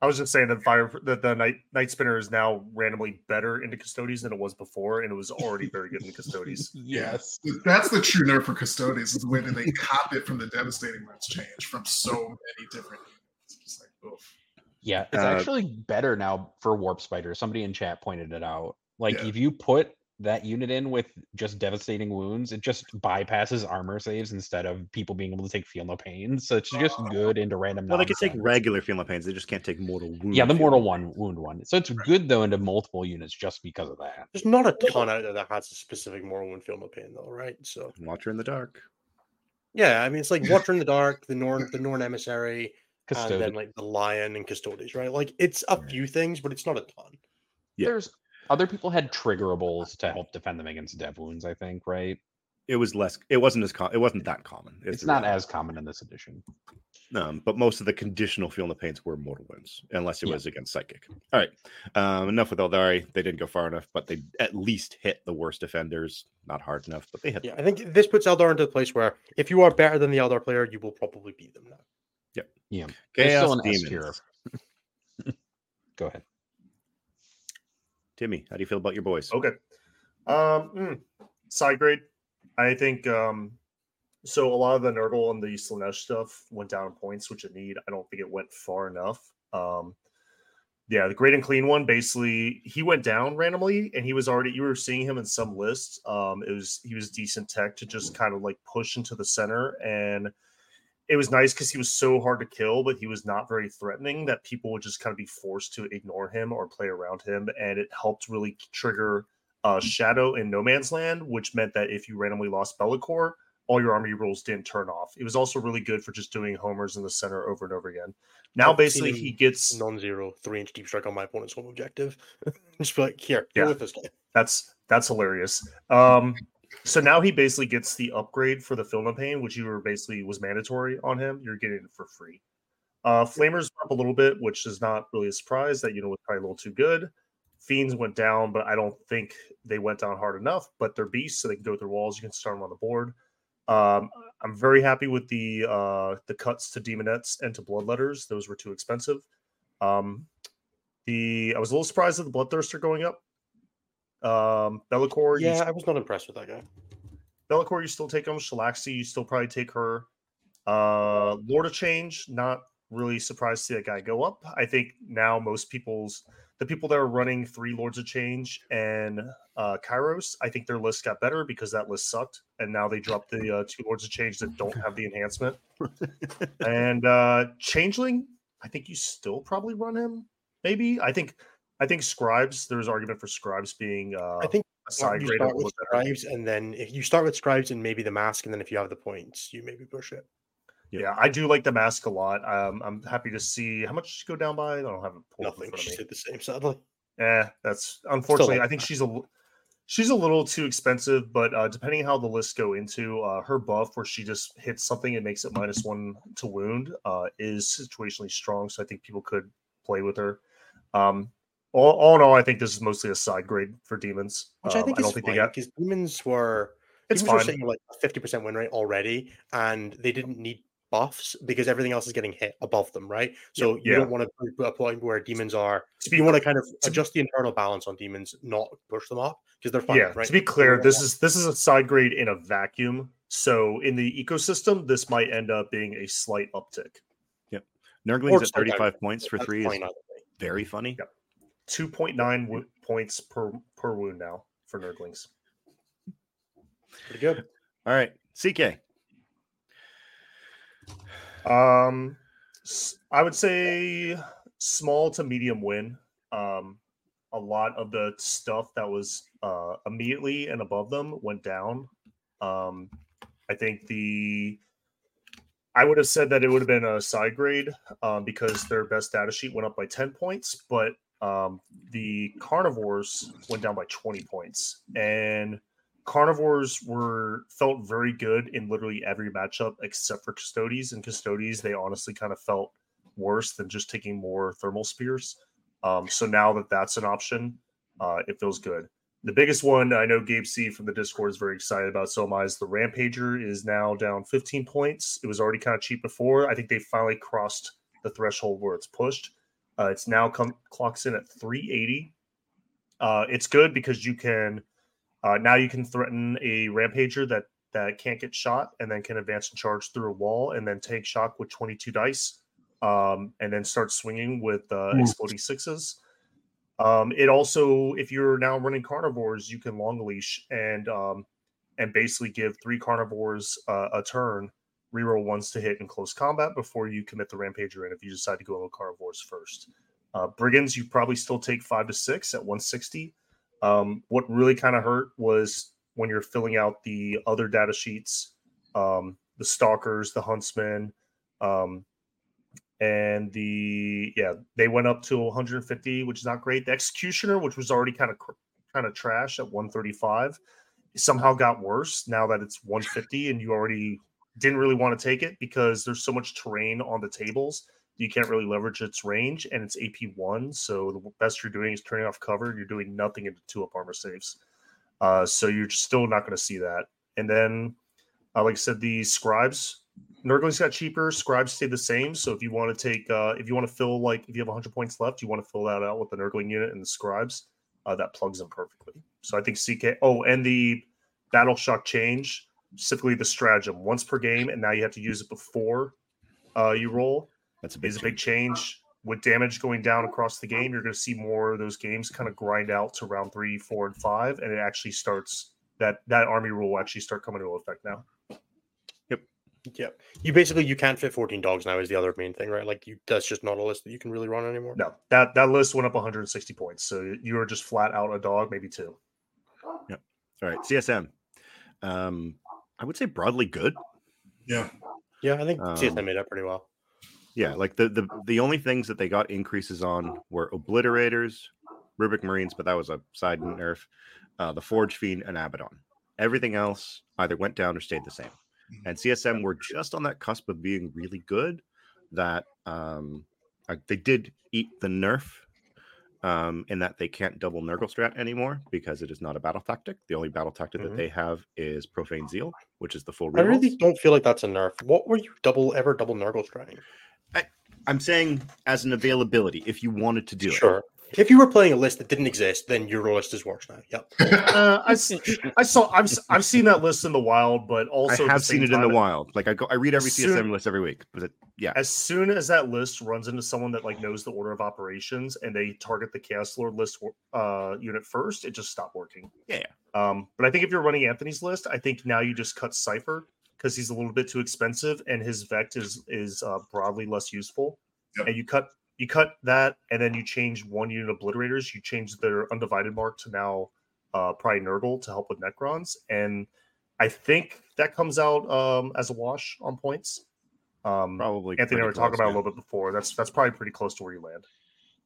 I was just saying that fire that the night night spinner is now randomly better into Custodes than it was before, and it was already very good in Custodes. [laughs] yes. That's the true nerf for Custodians is the way that they cop it from the devastating moves change from so many different. It's just like, oof. Yeah, it's Uh, actually better now for Warp Spider. Somebody in chat pointed it out. Like Yeah. if you put that unit in with just devastating wounds, it just bypasses armor saves instead of people being able to take feel no pain. So it's just good into random. Well, they can take regular Feel No Pains. They just can't take mortal wound. Yeah, the mortal one Pains. wound one. So it's good though into multiple units just because of that. There's not a ton out there that has a specific mortal and feel no pain though, right? So Watcher in the dark. yeah, I mean it's like Watcher in the [laughs] Dark, the Norn the Norn Emissary, and then like the Lion and Custodes, right? Like it's a Right. few things, but it's not a ton. Yeah. There's other people had triggerables to help defend them against dev wounds. I think right. It was less. It wasn't as. Com- it wasn't that common. is It's not as common in this edition. Um, but most of the conditional feel in the paints were mortal wounds, unless it Yeah. was against psychic. All right. Um, enough with Eldari. They didn't go far enough, but they at least hit the worst defenders. Not hard enough, but they hit. Yeah, I think this puts Eldar into the place where if you are better than the Eldar player, you will probably beat them now. Yeah. They're Chaos still an S-tier. [laughs] Go ahead. Timmy, how do you feel about your boys? Okay. Um, mm, side grade. I think um, so. A lot of the Nurgle and the Slaanesh stuff went down in points, which it need. I don't think it went far enough. Um, yeah, the great unclean one basically he went down randomly, and he was already you were seeing him in some lists. Um, it was he was decent tech to just kind of like push into the center, and it was nice because he was so hard to kill, but he was not very threatening that people would just kind of be forced to ignore him or play around him, and it helped really trigger uh, Shadow in No Man's Land, which meant that if you randomly lost Be'lakor, all your army rules didn't turn off. It was also really good for just doing homers in the center over and over again. Now, I've basically, he gets Non-zero three-inch deep strike on my opponent's home objective. [laughs] Just be like, here, Yeah. go with this guy. that's that's hilarious. Um, so now he basically gets the upgrade for the film pain, which you were basically was mandatory on him. You're getting it for free. Uh, Flamers up a little bit, which is not really a surprise. That you know was probably a little too good. Fiends went down, but I don't think they went down hard enough. But they're beasts, so they can go through walls. You can start them on the board. Um, I'm very happy with the uh, the cuts to daemonettes and to bloodletters. Those were too expensive. Um, the I was a little surprised at the bloodthirster going up. Um, Be'lakor, you Yeah, I was not impressed with that guy. Be'lakor, you still take him. Shalaxi, you still probably take her. Uh, Lord of Change, not really surprised to see that guy go up. I think now most people's the people that are running three Lords of Change and uh, Kairos, I think their list got better because that list sucked, and now they dropped the uh, two Lords of Change that don't have the enhancement. [laughs] and uh, Changeling, I think you still probably run him. Maybe I think I think Scribes. There's argument for Scribes being uh, I think a side you start with better. scribes, and then if you start with scribes and maybe the mask, and then if you have the points, you maybe push it. Yeah. Yeah, I do like the mask a lot. Um, I'm happy to see how much she go down by. I don't have pulled Nothing. She said the same, sadly. Yeah, that's unfortunately. like I think she's a she's a little too expensive, but uh, depending how the lists go into uh, her buff, where she just hits something and makes it minus one to wound, uh, is situationally strong. So I think people could play with her. Um, all, all in all, I think this is mostly a side grade for demons. Which I Um, think don't is think fine they got. because demons were It's demons were fine. sitting like a fifty percent win rate already, and they didn't need buffs because everything else is getting hit above them, right? So you Yeah. don't want to put a point where demons are. To be You want to kind of to- adjust the internal balance on demons, not push them up because they're fine, yeah right? to be clear this is this is a side grade in a vacuum so in the ecosystem this might end up being a slight uptick Yep. Nurglings at just like 35 points for That's three is fine either way. very funny. Yep. 2.9 wo- points per per wound now for nurglings Pretty good. All right, CK. um I would say small to medium win um a lot of the stuff that was uh immediately and above them went down um i think the I would have said that it would have been a side grade um, because their best data sheet went up by 10 points, but um, the karnivores went down by 20 points. And karnivores were felt very good in literally every matchup except for Custodes. And Custodes, they honestly kind of felt worse than just taking more thermal spears. Um, so now that that's an option, uh, it feels good. The biggest one I know Gabe C from the Discord is very excited about. So am I. Is the Rampager is now down 15 points. It was already kind of cheap before. I think they finally crossed the threshold where it's pushed. Uh, it's now come clocks in at 380. Uh, it's good because you can uh, now you can threaten a Rampager that that can't get shot and then can advance and charge through a wall and then take shock with 22 dice um, and then start swinging with uh, exploding sixes. Um, it also, if you're now running karnivores, you can long leash and um, and basically give three karnivores uh, a turn, reroll ones to hit in close combat before you commit the rampager in. If you decide to go with karnivores first, uh, brigands you probably still take five to six at 160. Um, what really kind of hurt was when you're filling out the other data sheets, um, the stalkers, the huntsmen, um, and the yeah they went up to 150 which is not great the executioner which was already kind of kind of trash at 135 somehow got worse now that it's 150 and you already didn't really want to take it because there's so much terrain on the tables you can't really leverage its range and it's AP1. So the best you're doing is turning off cover. You're doing nothing into two up armor saves. Uh, so you're still not going to see that. And then, uh, like I said, the scribes, Nurglings got cheaper. Scribes stayed the same. So if you want to take, uh, if you want to fill like, if you have 100 points left, you want to fill that out with the Nurgling unit and the scribes, uh, that plugs in perfectly. So I think CK, oh, and the Battle Shock change, specifically the stratagem, once per game. And now you have to use it before uh, you roll That's a big is a big change. With damage going down across the game, you're going to see more of those games kind of grind out to round three, four, and five, and it actually starts that that army rule will actually start coming into effect now. Yep. Yep. You basically you can't fit 14 dogs now is the other main thing, right? Like you that's just not a list that you can really run anymore. No, that that list went up 160 points, so you are just flat out a dog, maybe two. Yep. All right, CSM. Um, I would say broadly good. Yeah. Yeah, I think CSM Um, made up pretty well. Yeah, like the the the only things that they got increases on were obliterators, Rubric Marines, but that was a side nerf, uh, the Forge Fiend, and Abaddon. Everything else either went down or stayed the same. And CSM were just on that cusp of being really good. That um, they did eat the nerf um, in that they can't double Nurgle strat anymore because it is not a battle tactic. The only battle tactic Mhm. that they have is Profane Zeal, which is the full I really don't feel like that's a nerf. What were you double ever double Nurgle stratting? I'm saying as an availability, if you wanted to do it. Sure. If you were playing a list that didn't exist, then your list is worse now. Yep. [laughs] Uh, I, s- I saw I've s- I've seen that list in the wild, but also I have seen it in the wild. Like I go, I read every As soon- CSM list every week. But it, yeah, As soon as that list runs into someone that like knows the order of operations and they target the Chaos Lord list uh, unit first, it just stopped working. Yeah. Um, but I think if you're running Anthony's list, I think now you just cut Cypher because he's a little bit too expensive and his Vect is is uh, broadly less useful. Yep. And you cut you cut that, and then you change one unit obliterators. You change their undivided mark to now uh, probably Nurgle to help with Necrons, and I think that comes out um, as a wash on points. Um, probably. Anthony and I were talking about it a little bit before. That's that's probably pretty close to where you land.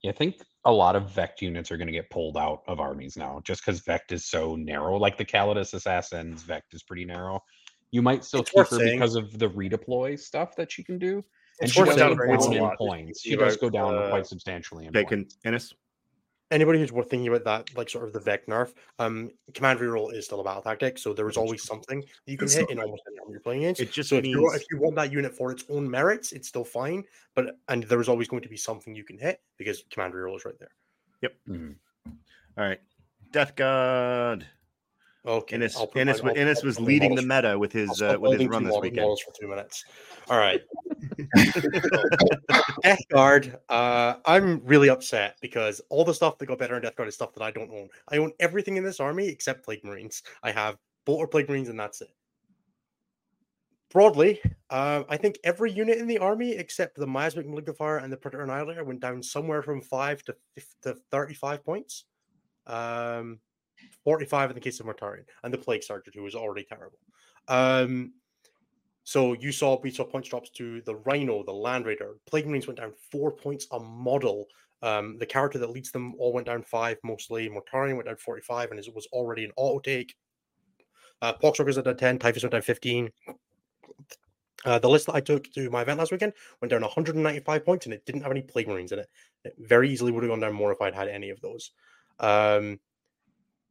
Yeah, I think a lot of Vect units are going to get pulled out of armies now, just because Vect is so narrow. Like the Calidus Assassins, Vect is pretty narrow. You might still It's keep her saying. because of the redeploy stuff that she can do, and It's she does go points down in points. She does go down uh, quite substantially in Bacon, points. Can Innes. Anybody who's worth thinking about that, like sort of the Vect nerf, um, command reroll is still a battle tactic, so there is always something that you can It's hit not- in almost any army you're playing against. It just so if you means if you want that unit for its own merits, it's still fine. But and there is always going to be something you can hit because command reroll is right there. Mhm. all right. Death Guard. Okay, Innes, Innes, my- Innes was leading the meta with his uh, with his run this weekend. for two minutes. All right. [laughs] Death Guard. Uh, I'm really upset because all the stuff that got better in Death Guard is stuff that I don't own. I own everything in this army except Plague Marines. I have Bolter Plague Marines, and that's it. Broadly, uh, I think every unit in the army except the Miasmic Malignifier and the Predator Annihilator went down somewhere from five to 50, to 35 points. Um, 45 in the case of Mortarion, and the Plague Sergeant, who was already terrible. Um, so you saw we saw points drops to the Rhino, the Land Raider. Plague Marines went down four points a model. Um, the character that leads them all went down five mostly. Mortarion went down 45 and it was already an auto take. Uh, Poxwalkers went down 10, Typhus went down 15. Uh, the list that I took to my event last weekend went down 195 points and it didn't have any Plague Marines in it. It very easily would have gone down more if I'd had any of those. Um,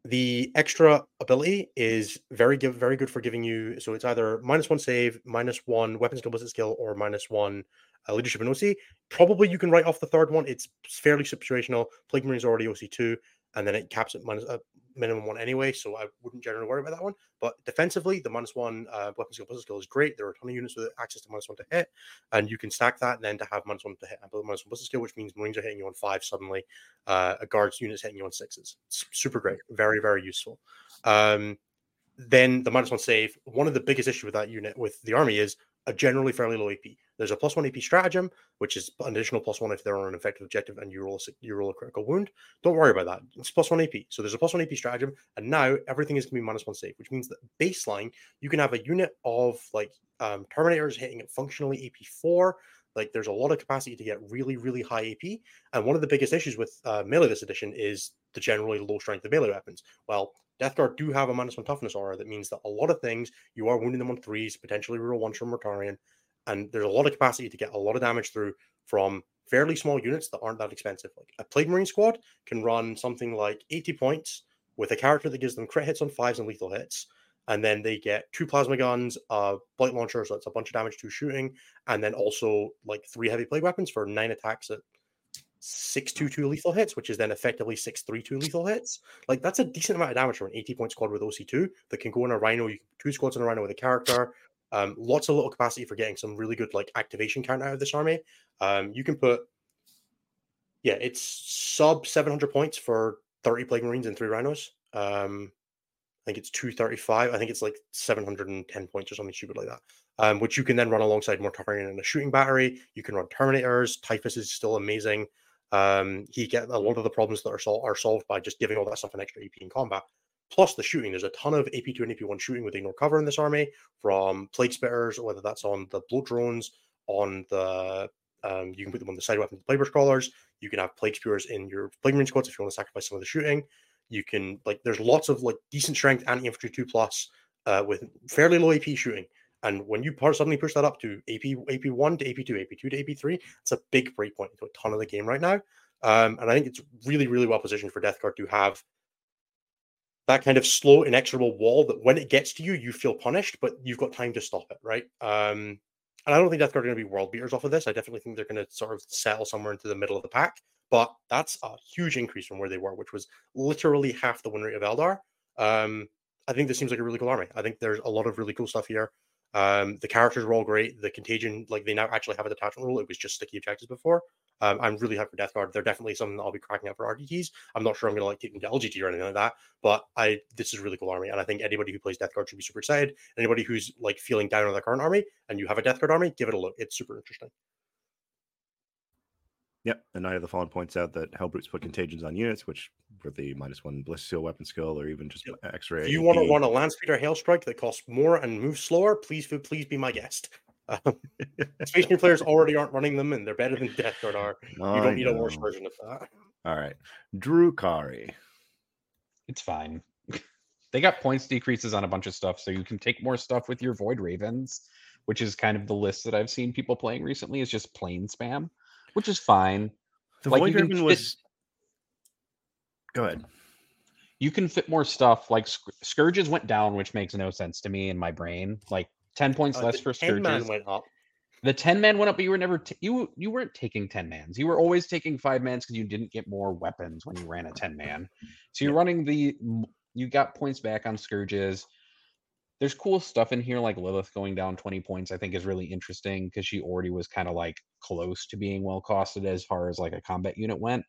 the extra ability is very very good for giving you so it's either minus one save minus one weapons skill skill or minus one uh, leadership and oc probably you can write off the third one. It's fairly situational. Plague marine is already oc2 and then it caps at minus a minimum one anyway so i wouldn't generally worry about that one but defensively the minus one uh, weapons skill ballistic skill is great there are a ton of units with access to minus one to hit and you can stack that and then to have minus one to hit and minus one ballistic skill which means marines are hitting you on five suddenly uh, a guard's unit's hitting you on sixes. It's super great, very very useful. Um, then the minus one save. One of the biggest issue with that unit with the army is a generally fairly low AP. There's a plus one AP stratagem, which is an additional plus one if they're on an effective objective and you roll a, you roll a critical wound. Don't worry about that. It's plus one AP. So there's a plus one AP stratagem, and now everything is going to be minus one save, which means that baseline you can have a unit of like um, Terminators hitting it functionally AP four. Like there's a lot of capacity to get really really high AP. And one of the biggest issues with uh, melee this edition is the generally low strength of melee weapons. Well, Death Guard do have a minus one toughness aura that means that a lot of things you are wounding them on threes, potentially reroll ones from Mortarion, and there's a lot of capacity to get a lot of damage through from fairly small units that aren't that expensive. Like a Plague Marine squad can run something like 80 points with a character that gives them crit hits on fives and lethal hits. And then they get two plasma guns, a blight launcher, so that's a bunch of damage to shooting, and then also like three heavy plague weapons for nine attacks at six two two lethal hits, which is then effectively six three two lethal hits. Like that's a decent amount of damage for an 80 point squad with OC2 that can go in a rhino. You can two squads in a rhino with a character. Um, lots of little capacity for getting some really good like activation count out of this army. Um, you can put yeah, it's sub 700 points for 30 plague marines and three rhinos. Um, I think it's 235. I think it's like 710 points or something stupid like that. Um, which you can then run alongside Mortarion and a shooting battery. You can run Terminators. Typhus is still amazing. Um, he get a lot of the problems that are, sol- are solved by just giving all that stuff an extra AP in combat. Plus the shooting, there's a ton of AP2 and AP1 shooting with ignore cover in this army from plague spitters, whether that's on the bloat drones, on the um, you can put them on the side weapons, plague crawlers. You can have plague spewers in your plague marine squads if you want to sacrifice some of the shooting. You can like there's lots of like decent strength anti infantry two plus uh, with fairly low AP shooting. And when you suddenly push that up to AP AP one to AP two, AP two to AP three, it's a big breakpoint into a ton of the game right now. Um, and I think it's really, really well positioned for Death Guard to have that kind of slow, inexorable wall that when it gets to you, you feel punished, but you've got time to stop it, right? Um, and I don't think Death Guard are going to be world beaters off of this. I definitely think they're going to sort of settle somewhere into the middle of the pack. But that's a huge increase from where they were, which was literally half the win rate of Eldar. Um, I think this seems like a really cool army. I think there's a lot of really cool stuff here. Um, the characters were all great. The contagion, like they now actually have a detachment rule. It was just sticky objectives before. Um, I'm really hyped for Death Guard. They're definitely something that I'll be cracking out for RTTs. I'm not sure I'm going to like take them to LGT or anything like that, but I this is really cool army, and I think anybody who plays Death Guard should be super excited. Anybody who's like feeling down on their current army and you have a Death Guard army, give it a look. It's super interesting. Yep, and Knight of the Fallen points out that Hellbrutes put contagions on units, which for the minus one ballistic seal weapon skill, or even just Yep. extra. If you want to run a Lance Speeder Hail Strike that costs more and moves slower, please please be my guest. [laughs] Um, Space Marine players already aren't running them, and they're better than Death Guard are. [laughs] You don't need a worse version of that. All right, Drukhari. It's fine. [laughs] they got points decreases on a bunch of stuff, so you can take more stuff with your Void Ravens, which is kind of the list that I've seen people playing recently. Is just plain spam, which is fine. The Like, Void you can fit- was. Go ahead. You can fit more stuff. Like Sc- Scourges went down, which makes no sense to me in my brain. Like ten points Uh, less the for 10 man Scourges. went up. The ten man went up, but you were never t- you you weren't taking ten mans. You were always taking five mans because you didn't get more weapons when you ran a ten man. So you're running the you got points back on scourges. There's cool stuff in here like Lelith going down 20 points. I think is really interesting because she already was kind of like close to being well costed as far as like a combat unit went.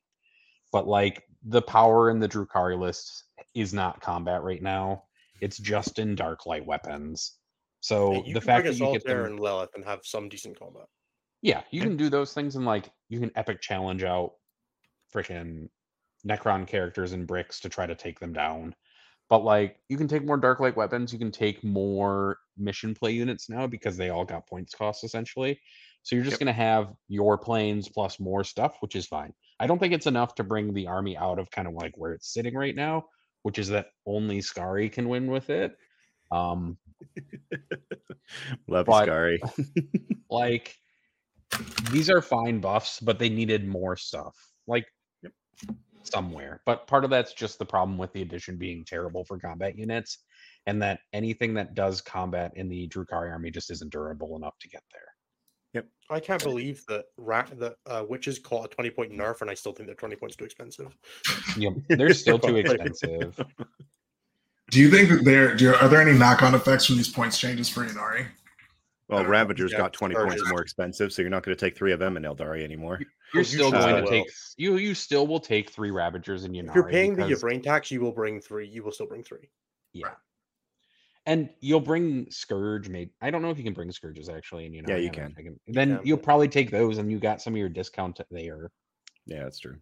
But like the power in the Drukhari list is not combat right now. It's just in dark light weapons. So the fact that you get them, and Lelith and have some decent combat. yeah, you can do those things and like you can epic challenge out freaking Necron characters and bricks to try to take them down. But like you can take more dark light weapons, you can take more mission play units now because they all got points cost essentially. So you're just Yep. gonna have your planes plus more stuff, which is fine. I don't think it's enough to bring the army out of kind of like where it's sitting right now, which is that only Scary can win with it. Um, [laughs] Love But- Scary. [laughs] like [laughs] these are fine buffs, but they needed more stuff. Like Yep. Somewhere. But part of that's just the problem with the addition being terrible for combat units, and that anything that does combat in the Drukhari army just isn't durable enough to get there. Yep. I can't believe that rat that uh, witches caught a 20 point nerf, and I still think they're 20 points too expensive. You know, they're still too [laughs] expensive. [laughs] Do you think that there do, are there any knock-on effects from these points changes for Ynnari? Well, [clears throat] Ravagers yeah, got 20 points more expensive, so you're not going to take three of them in Eldari anymore. You're [laughs] still should going to well. take [laughs] you you still will take three Ravagers in Ynnari. If you're paying the because- brain tax, you will bring three. You will still bring three. Yeah. And you'll bring Scourge, maybe. I don't know if you can bring Scourges actually. And you know, Yeah, you can. taken- Then can, you'll yeah. probably take those, and you got some of your discount there. Yeah, that's true.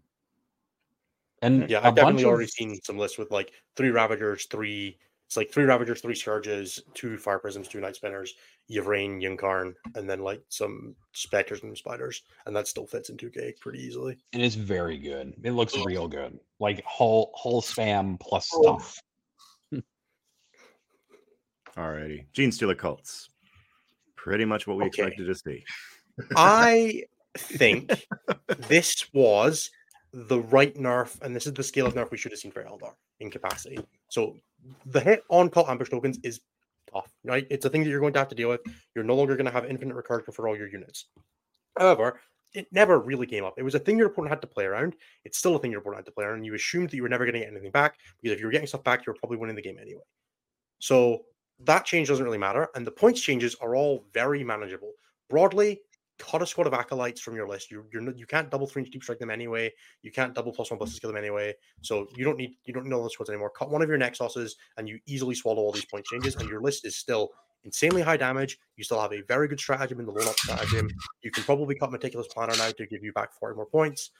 And Yeah, I've definitely bunch already of- seen some lists with like three Ravagers, three. It's like three Ravagers, three Scourges, two Fire Prisms, two Night Spinners, Yvraine, Yncarne, and then like some Spectres and Spiders, and that still fits in 2K pretty easily. and it's very good. It looks real good. Like whole whole spam plus Oh. stuff. [laughs] Alrighty. Gene Stealer cults. Pretty much what we Okay. expected to see. [laughs] I think [laughs] this was the right nerf, and this is the scale of nerf we should have seen for Eldar in capacity. So the hit on cult ambush tokens is tough, right? It's a thing that you're going to have to deal with. You're no longer going to have infinite recursion for all your units. However, it never really came up. It was a thing your opponent had to play around. It's still a thing your opponent had to play around. You assumed that you were never going to get anything back because if you were getting stuff back, you were probably winning the game anyway. So that change doesn't really matter, and the points changes are all very manageable. Broadly, cut a squad of acolytes from your list. You you're, you can't double three inch deep strike them anyway. You can't double plus one plus kill them anyway. So you don't need you don't need all those squads anymore. Cut one of your Nexuses, and you easily swallow all these point changes, and your list is still insanely high damage. You still have a very good stratagem in the load up stratagem. You can probably cut meticulous planner now to give you back 40 more points.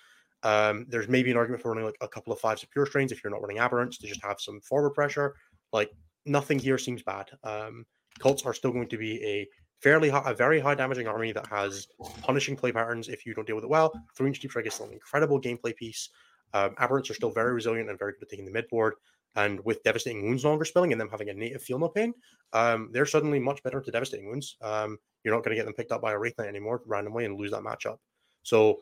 Um, there's maybe an argument for running like a couple of fives of pure strains if you're not running aberrants to just have some forward pressure. Like nothing here seems bad. Um, cults are still going to be a fairly high, a very high damaging army that has punishing play patterns if you don't deal with it well. Three inch deep strike is still an incredible gameplay piece. Um, aberrants are still very resilient and very good at taking the mid board. And with devastating wounds longer spilling and them having a native feel no pain, um, they're suddenly much better to devastating wounds. Um, you're not going to get them picked up by a wraith knight anymore randomly and lose that matchup. So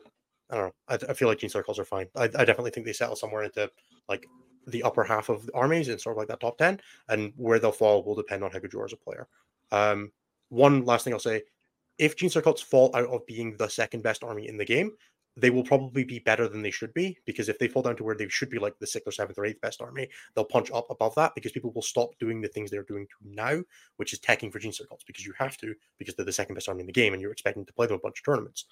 I don't know. I, I feel like gene circles are fine. I, I definitely think they settle somewhere into like the upper half of the armies and sort of like that top 10 and where they'll fall will depend on how good you are as a player um one last thing i'll say if gene circuits fall out of being the second best army in the game they will probably be better than they should be because if they fall down to where they should be like the sixth or seventh or eighth best army they'll punch up above that because people will stop doing the things they're doing to now which is teching for gene circles because you have to because they're the second best army in the game and you're expecting to play them a bunch of tournaments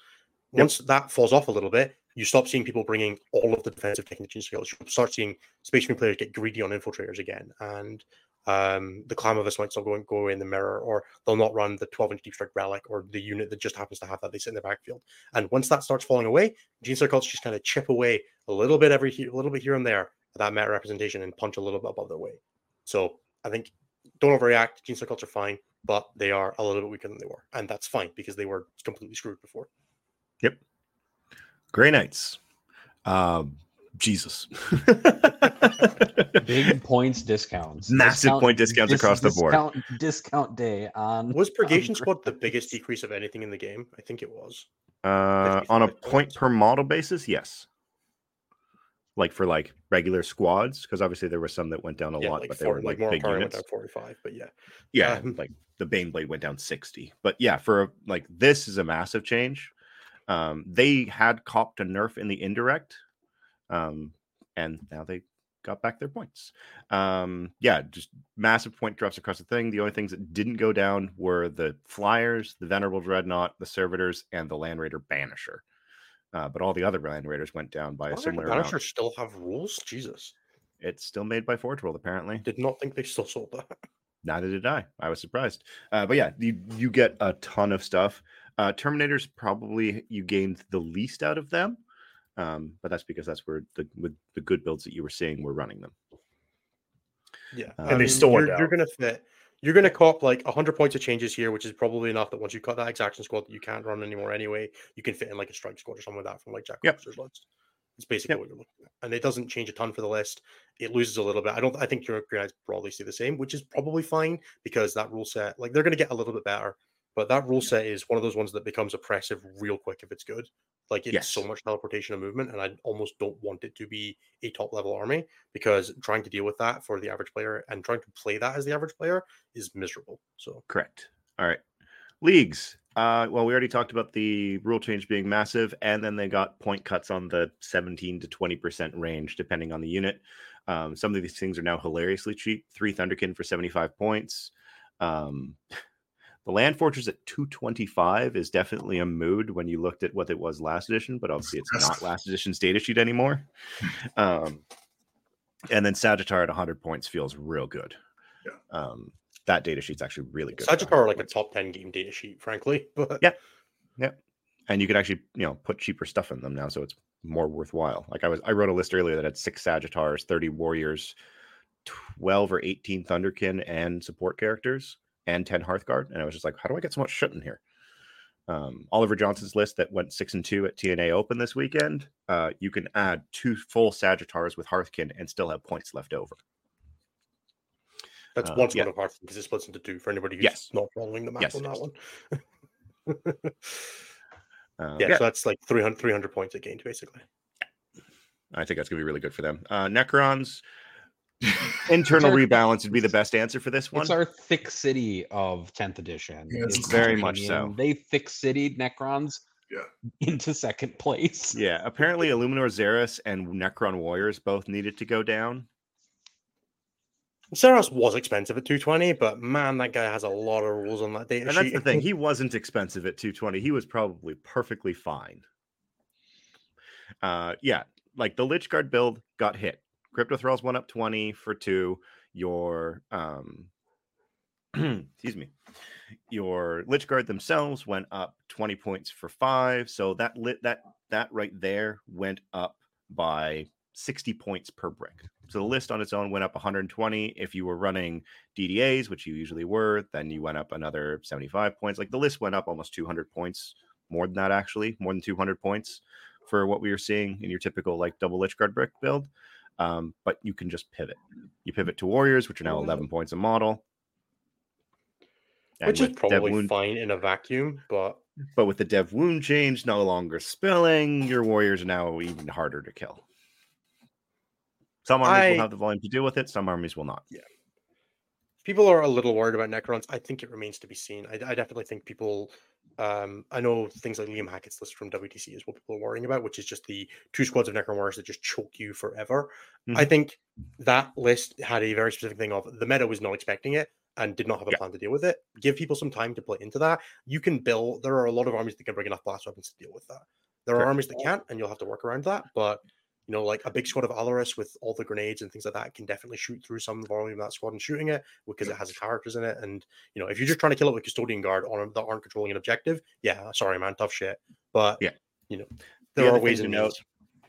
Yep. once that falls off a little bit, you stop seeing people bringing all of the defensive skills. You start seeing Space Marine players get greedy on infiltrators again, and um, the Clamavus might still go, go in the mirror, or they'll not run the 12 inch deep strike relic or the unit that just happens to have that they sit in the backfield. And once that starts falling away, Gene Circles just kind of chip away a little bit every a little bit here and there at that meta representation and punch a little bit above their weight. So I think don't overreact. Gene Circles are fine, but they are a little bit weaker than they were, and that's fine because they were completely screwed before. Yep. Gray Knights. Um, Jesus. [laughs] Big points discounts. Massive point discounts across the board. Discount, discount day on Was on Purgation Squad the biggest decrease of anything in the game? I think it was. Uh, on a points. per model basis, yes. Like for like regular squads, because obviously there were some that went down a yeah, lot, like, but they four, were like like more big went units. down 45, but yeah. Yeah, Um, like the Baneblade went down 60. But yeah, for a, like this is a massive change. Um, they had copped a nerf in the indirect, um, and now they got back their points. Um, yeah, just massive point drops across the thing. The only things that didn't go down were the Flyers, the Venerable Dreadnought, the Servitors, and the Land Raider Banisher. Uh, but all the other Land Raiders went down by a Why did the similar amount. Still have rules? Jesus. It's still made by Forge World, apparently. Did not think they still sold that. [laughs] Neither did I. I was surprised. Uh, but yeah, you you get a ton of stuff. Uh, Terminators probably you gained the least out of them, um, but that's because that's where the with the good builds that you were seeing were running them. Yeah. I And they still you're, you're gonna fit. You're gonna cop like 100 points of changes here, which is probably enough that once you cut that exaction squad that you can't run anymore anyway, you can fit in like a strike squad or something like that from like Jack Yep. Officer's list. It's basically Yep. what you're looking at, and it doesn't change a ton for the list. It loses a little bit. I don't. I think your Grey Knights broadly stay the same, which is probably fine because that rule set, like they're gonna get a little bit better, but that rule set is one of those ones that becomes oppressive real quick if it's good. Like it's so much teleportation and movement, and I almost don't want it to be a top level army because trying to deal with that for the average player and trying to play that as the average player is miserable. So Correct. All right. Leagues. Uh, well, we already talked about the rule change being massive, and then they got point cuts on the 17 to 20% range, depending on the unit. Um, some of these things are now hilariously cheap. Three Thunderkyn for 75 points. Um, the Land Fortress at 225 is definitely a mood when you looked at what it was last edition, but obviously it's not last edition's data sheet anymore. [laughs] Um, and then Sagitaur at 100 points feels real good. Yeah. Um, that data sheet's actually really good. at Sagitaur 100 are like a top 10 game data sheet, frankly. [laughs] But Yeah. Yeah, and you can actually you know put cheaper stuff in them now so it's more worthwhile like i was i wrote a list earlier that had six sagitaurs 30 warriors 12 or 18 thunderkyn and support characters and 10 hearthguard and i was just like how do i get so much shit in here um, oliver johnson's list that went six and two at tna open this weekend uh, you can add two full sagitaurs with hearthkyn and still have points left over That's Uh, one yeah. squad of hearts because it splits into two for anybody who's Yes. not following the map Yes, on that one. [laughs] Uh, yeah, yeah, so that's like 300, 300 points a gained basically. I think that's gonna be really good for them. Uh, Necrons [laughs] internal our- rebalance would be the best answer for this one. It's our thick city of 10th edition. Yeah, it's very much so. They thick city Necrons Yeah. into second place. Yeah, apparently Illuminor Szeras and Necron Warriors both needed to go down. Szeras was expensive at 220, but man, that guy has a lot of rules on that data And that's the thing, he wasn't expensive at 220. He was probably perfectly fine. Uh yeah, like the Lychguard build got hit. Cryptothralls went up 20 for two. Your um [clears throat] excuse me. Your Lychguard themselves went up 20 points for five. So that lit that that right there went up by 60 points per brick. So the list on its own went up 120. If you were running DDAs, which you usually were, then you went up another 75 points. Like the list went up almost 200 points, more than that actually, more than 200 points for what we were seeing in your typical like double lychguard brick build. Um, but you can just pivot. You pivot to warriors, which are now 11 points a model. And which is probably Wound- fine in a vacuum, but but with the dev wound change no longer spilling, your warriors are now even harder to kill. Some armies I- will have the volume to deal with it, some armies will not. Yeah. People are a little worried about Necrons. I think it remains to be seen. I, I definitely think people. Um, I know things like Liam Hackett's list from WTC is what people are worrying about, which is just the two squads of Necron Warriors that just choke you forever. I Mhm. think that list had a very specific thing of the meta was not expecting it and did not have a Yeah. plan to deal with it. Give people some time to play into that. You can build. There are a lot of armies that can bring enough blast weapons to deal with that. There are Correct. armies that can't, and you'll have to work around that. But you know, like a big squad of Allarus with all the grenades and things like that can definitely shoot through some volume of that squad and shooting it because it has characters in it. And you know, if you're just trying to kill it with custodian guard on that aren't controlling an objective, yeah, sorry, man, tough shit. But Yeah. you know, there other are ways to note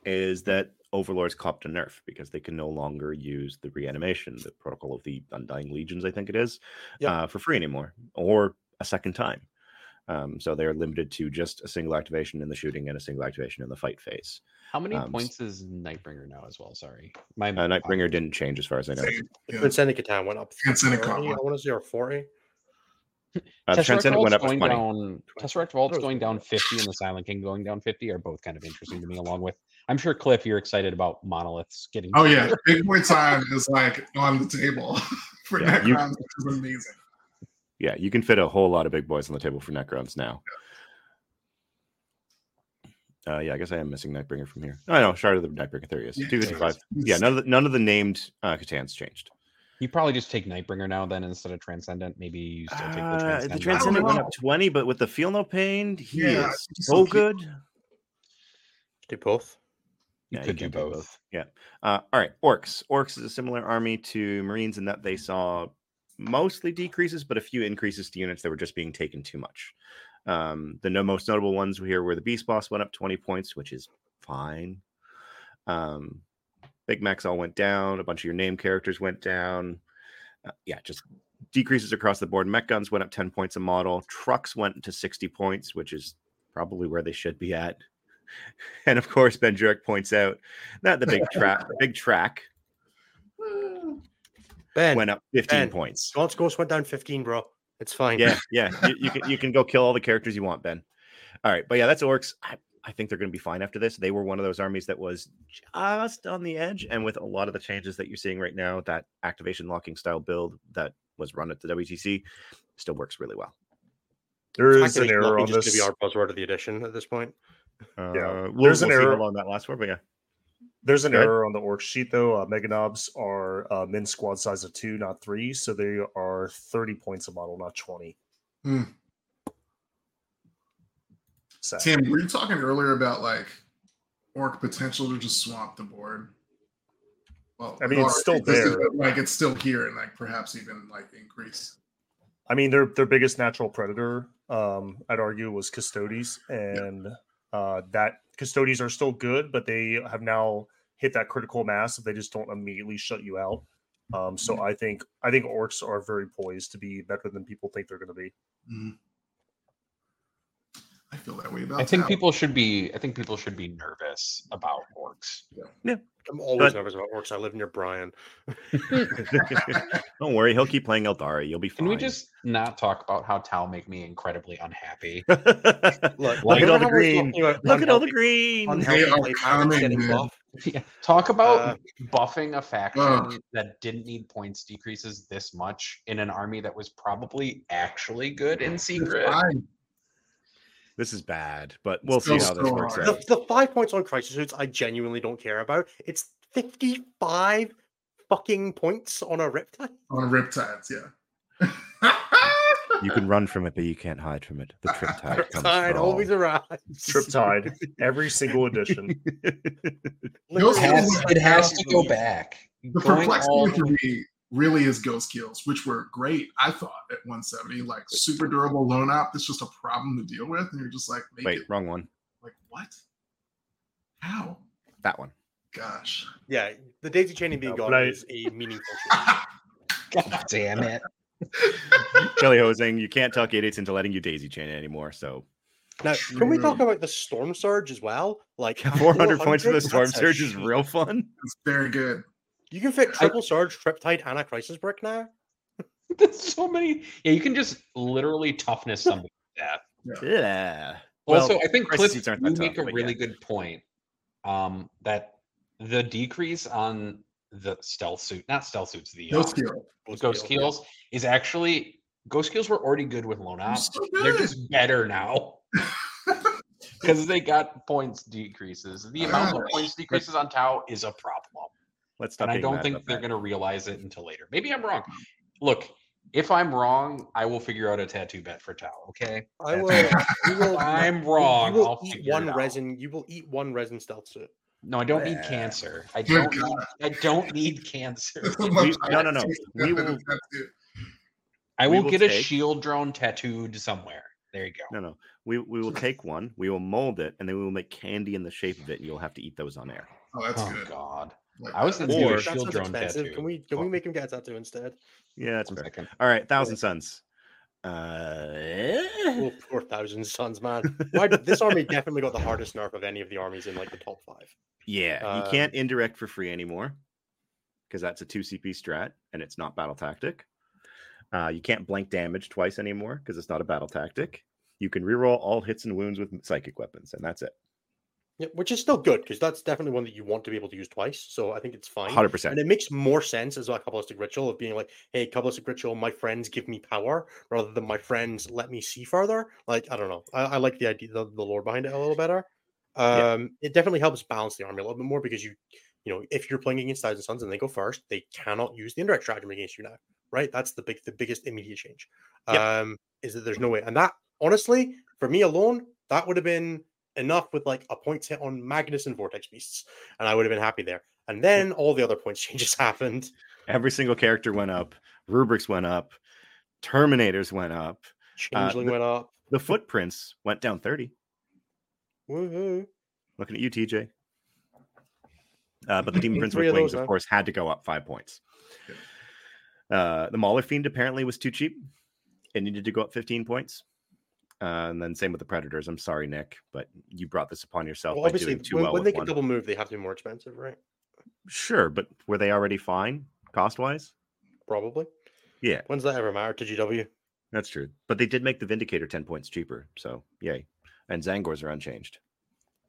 is that overlords copped a nerf because they can no longer use the reanimation, the protocol of the undying legions, I think it is, uh, for free anymore, or a second time. Um, so they're limited to just a single activation in the shooting and a single activation in the fight phase. How many Um, points is Nightbringer now as well? Sorry. My Uh, Nightbringer didn't change as far as I know. Same, yeah. Transcendent C'tan went up. Transcendent 30, C'tan I want to say or 40. Uh, Tesseract Transcendent went up Vault's going 20. down. Tesseract Vault's going down 50 and the Silent King going down 50 are both kind of interesting to me, along with I'm sure Cliff, you're excited about monoliths getting Oh yeah, big boy time is like on the table [laughs] for Yeah, you- Necrons, which is amazing. Yeah, you can fit a whole lot of big boys on the table for Necrons now. Uh, yeah, I guess I am missing Nightbringer from here. I know, Shard of the Nightbringer. There he is. Yeah, 255. [laughs] Yeah, none of the, none of the named uh, C'tans changed. You probably just take Nightbringer now then instead of Transcendent. Maybe you still take the Uh, Transcendent. the Transcendent went up 20, but with the Feel No Pain, he Yeah, is so so good. Do both. You Yeah, could do can't both. Yeah. Uh, all right. Orks. Orks is a similar army to Marines in that they saw mostly decreases, but a few increases to units that were just being taken too much. Um, the no most notable ones here were the Beast Boss went up 20 points, which is fine. Um, Big Meks all went down. A bunch of your name characters went down. Uh, yeah, just decreases across the board. Mek Gunz went up 10 points a model. Trucks went to 60 points, which is probably where they should be at. [laughs] And of course, Ben Jurek points out that the big [laughs] track, Big Trakk Ben, went up 15 Ben. points. Gaunt's Ghost went down 15, bro. It's fine. Yeah, [laughs] yeah. You, you can you can go kill all the characters you want, Ben. All right, but yeah, that's orks. I, I think they're going to be fine after this. They were one of those armies that was just on the edge, and with a lot of the changes that you're seeing right now, that activation locking style build that was run at the WTC still works really well. There is an error on just this. gonna be our buzzword of the edition at this point. Uh, Yeah, we'll, there's an we'll see error- on that last word, but yeah, There's an error on the ork sheet though. Uh, Meganobz are uh, min squad size of two, not three, so they are 30 points a model, not 20. Hmm. Sad. Tim, were you talking earlier about like ork potential to just swamp the board? Well, I mean, it's still there. like it's still here, and like perhaps even like increase. I mean, their their biggest natural predator, um, I'd argue, was Custodes, and uh, that Custodes are still good, but they have now hit that critical mass if they just don't immediately shut you out. Um, so I think I think orks are very poised to be better than people think they're going to be. Mhm. I feel that way about. I think Tau. people should be. I think people should be nervous about orks. Yeah, I'm always But- nervous about orks. I live near Brian. [laughs] Don't worry, he'll keep playing Eldari. You'll be fine. Can we just not talk about how Tau make me incredibly unhappy? [laughs] look, Look, look at all the how we were green. Look at all the green. unhealthy They are play patterns [laughs] coming, getting man. buffed? Yeah. Talk about Uh, buffing a faction Ugh. that didn't need points decreases this much in an army that was probably actually good in secret. This is bad, but we'll see how this so works out. The, the five points on crisis suits I genuinely don't care about. It's 55 fucking points on a riptide. on a Riptides, yeah. [laughs] You can run from it, but you can't hide from it. The Triptide [laughs] comes Riptide for always all. arrives. Triptide, every single edition. Those It has, it has to go back. The perplexing all one for me really is Ghostkeels, which were great, I thought, at 170. Like super durable Lone Op, that's just a problem to deal with. And you're just like, make Wait, it wrong one. like what? How? That one. Gosh. yeah, the daisy chaining being No, gone I- is a meaningful. [laughs] God damn it. [laughs] Kelly Hosing, you can't talk idiots into letting you daisy chain anymore. So Now, can we talk about the Stormsurge as well? Like [laughs] 400 points for the Stormsurge is real fun. It's very good. You can fit triple surge, triptide, and a crisis brick now. [laughs] There's so many. Yeah, you can just literally toughness somebody to death. Yeah. also, Well, I think crisis Cliff, suits you that make a really yeah. good point. Um, that the decrease on the stealth suit, not stealth suits, the No uh, skill. the ghost Skill, yeah. is actually Ghostkeels were already good with Lone They're so They're just better now [laughs] because they got points decreases. The amount of points decreases on Tau is a problem, Let's stop. and I don't think they're that. going to realize it until later. Maybe I'm wrong. Look, if I'm wrong, I will figure out a tattoo bet for Tau. Okay, I will. [laughs] You will I'm wrong. You will I'll eat one it out. resin. You will eat one resin stealth suit. No, I don't need cancer. I don't. Need, I don't [laughs] need cancer. We- no, no, no. We will- I will will get a shield drone tattooed somewhere. There you go. No, no. We we will take one, we will mold it, and then we will make candy in the shape of it, and you'll have to eat those on air. Oh, that's oh good. God. Like I was that. gonna do Or- a shield drone expensive. tattoo. Can we can we make him get a tattoo instead? Yeah, that's One fair. second. All right, Thousand Sons. Uh, Oh, poor thousand sons, man. Why, this army [laughs] definitely got the hardest nerf of any of the armies in like the top five. yeah, Um, you can't indirect for free anymore because that's a two CP strat and it's not battle tactic. Uh, you can't blank damage twice anymore because it's not a battle tactic. You can reroll all hits and wounds with psychic weapons, and that's it. Yeah, which is still good because that's definitely one that you want to be able to use twice. So I think it's fine. Hundred And percent. And it makes more sense as a Cabalistic ritual of being like, hey, Cabalistic ritual, my friends give me power rather than my friends let me see further. Like, I don't know. I, I like the idea, the, the lore behind it a little better. Yeah. Um, It definitely helps balance the army a little bit more because you, you know, if you're playing against Thousand Sons and they go first, they cannot use the indirect stratagem against you now, right? That's the big, the biggest immediate change. Yep. Um, is that there's no way, and that honestly, for me alone, that would have been enough with like a points hit on Magnus and Vortex Beasts, and I would have been happy there. And then all the other points [laughs] changes happened. Every single character went up. Rubrics went up. Terminators went up. Changeling the- went up. The footprints went down thirty. Woohoo. Looking at you, TJ. Uh, but the Demon [laughs] Prince with of wings, those, of course, had to go up five points. Uh, the Mauler Fiend apparently was too cheap. It needed to go up 15 points. Uh, and then same with the Predators. I'm sorry, Nick, but you brought this upon yourself Well, by obviously, doing too when, well when they can one. double move, they have to be more expensive, right? Sure, but were they already fine cost wise? Probably. Yeah, When's that ever matter to GW? that's true. But they did make the Vindicator 10 points cheaper. So, yay. And Tzaangors are unchanged.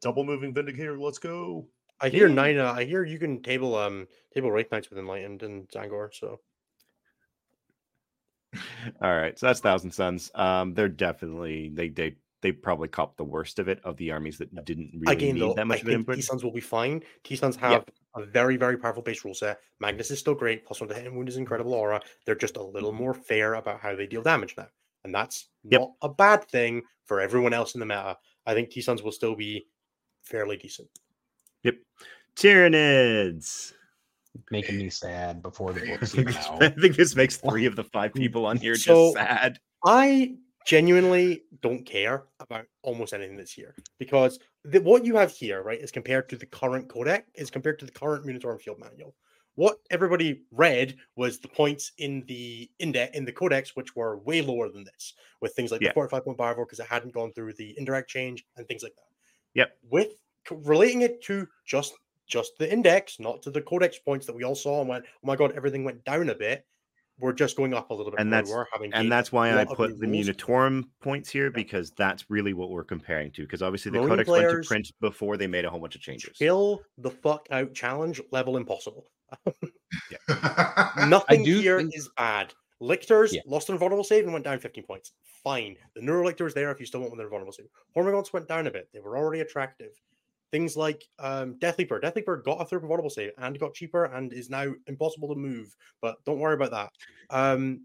Double moving Vindicator. Let's go. I hear Yeah. nine. Uh, I hear you can table um table Wraith Knights with Enlightened and Tzaangor. So All right, so that's Thousand Sons. Um, they're definitely they they they probably copped the worst of it of the armies that didn't really again, need though, that I much of an think input. T Suns will be fine. T Suns have a very very powerful base rule set. Magnus is still great. Plus one to hit and wound is incredible aura. They're just a little more fair about how they deal damage now, and that's Yep. not a bad thing for everyone else in the meta. I think T Suns will still be fairly decent. Yep, Tyranids. Making me sad before the [laughs] I book's think, even out. I think this makes three of the five people on here So- just sad. I genuinely don't care about almost anything that's here because the, what you have here, right, is compared to the current codec, is compared to the current Munitorum and Field Manual, what everybody read was the points in the index in the codex, which were way lower than this, with things like Yeah. the 45 point Biovore because it hadn't gone through the indirect change and things like that. Yep. With relating it to just just the index, not to the codex points that we all saw and went, oh my god, everything went down a bit. We're just going up a little bit. And from we that's- having and that's why I put the rules. Munitorum points here because that's really what we're comparing to. Because obviously the Marine codex went players- to print before they made a whole bunch of changes. Kill the fuck out challenge level impossible. [laughs] I Nothing do here think- is bad. Lictors Yeah. lost an vulnerable save and went down 15 points. Fine. The Neurolictor is there if you still want one their vulnerable save. Hormagaunts went down a bit. They were already attractive. Things like um, Death Leaper. Death Leaper got a third vulnerable save and got cheaper and is now impossible to move. But don't worry about that. Um,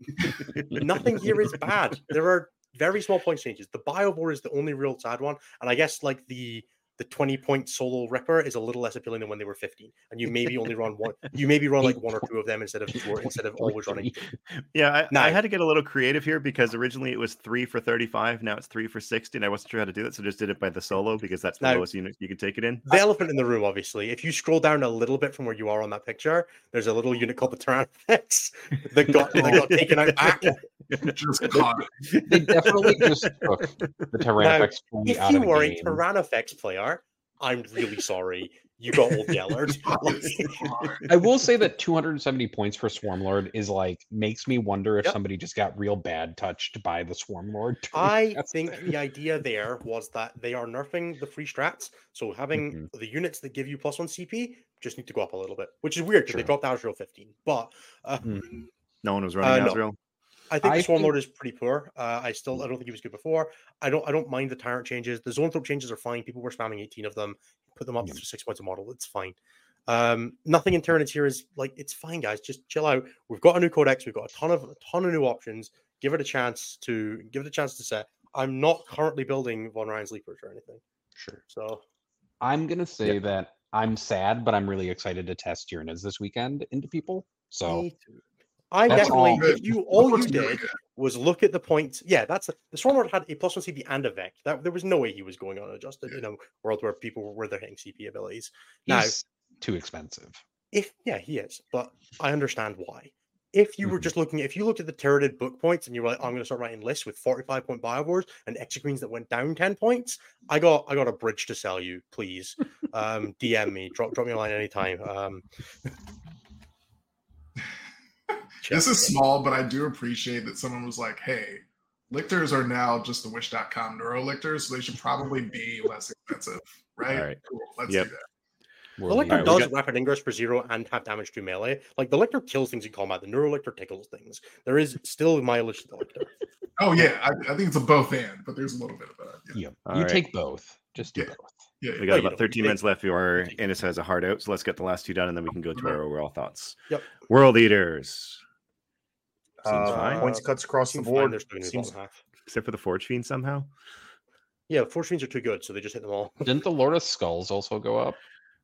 nothing here is bad. There are very small point changes. The Bio Biovore is the only real sad one. And I guess like the the 20 point solo ripper is a little less appealing than when they were 15 and you maybe only run one [laughs] you maybe run like one or two of them instead of two or instead of always running Yeah, I, I had to get a little creative here because originally it was three for 35. Now it's three for 60. And I wasn't sure how to do that. So just did it by the solo because that's the Now- lowest unit you can take it in. the elephant in the room, obviously. If you scroll down a little bit from where you are on that picture, there's a little unit called the Tyrannosaurus [laughs] that got that got taken out back. just caught. They definitely just [laughs] took the Tyrannofex If you of the were a game. Tyrannofex player, I'm really sorry. You got old [laughs] Yellard. [laughs] I will say that 270 points for Swarmlord is like makes me wonder if Yep. somebody just got real bad touched by the Swarmlord. [laughs] I think the idea there was that they are nerfing the free strats. So having Mm-hmm. the units that give you plus one CP just need to go up a little bit, which is weird because they Sure. dropped Azrael 15. But uh, Mhm. No one was running Uh, no. I think I the Swarm think- Lord is pretty poor. Uh, I still I don't think he was good before. I don't I don't mind the tyrant changes. The Zoanthrope changes are fine. People were spamming 18 of them. Put them up Yeah. to six points a model. It's fine. Um, nothing in Tyranids here is like it's fine, guys. Just chill out. We've got a new codex. We've got a ton of a ton of new options. Give it a chance to give it a chance to set. I'm not currently building Von Ryan's Leapers or anything. Sure. So I'm gonna say that I'm sad, but I'm really excited to test Tyranids this weekend into people. So me too. I That's definitely if you all you did was look at the points. Yeah, that's the Lord had a plus one CP and a Vect. That there was no way he was going unadjusted in a world where people were they're hitting CP abilities. Now, he's too expensive. if yeah, he is, but I understand why. If you were Mhm. just looking, if you looked at the Tyranid book points and you were like, I'm going to start writing lists with 45 point bio Biovores and Exequeens that went down 10 points, I got I got a bridge to sell you, please. Um, DM me, drop drop me a line anytime. Um, [laughs] This is small, but I do appreciate that someone was like, hey, lictors are now just the wish.com neuro lictors, so they should probably be less expensive, right? All right. Cool. Let's Yep. do that. The Lictor Alright, League. we does got- rapid ingress for zero and have damage to melee. Like the Lictor kills things in combat. The Neurolictor tickles things. There is still mileage to the Lictor. Oh yeah, I, I think it's a both and, but there's a little bit of that. Yeah, Yep. You right. take both. Just do Yeah. both. yeah, We got oh, you about 13 they- minutes left before Take- Innes has a hard out. So let's get the last two done and then we can go to mm-hmm. our overall thoughts. Yep. World Eaters. Seems Uh, fine. points cuts across the Seems fine, board. They're still gonna be Seems, half. Except for the Forge Fiend somehow. Yeah, Forge Fiends are too good, so they just hit them all. Didn't the Lord of Skulls also go up?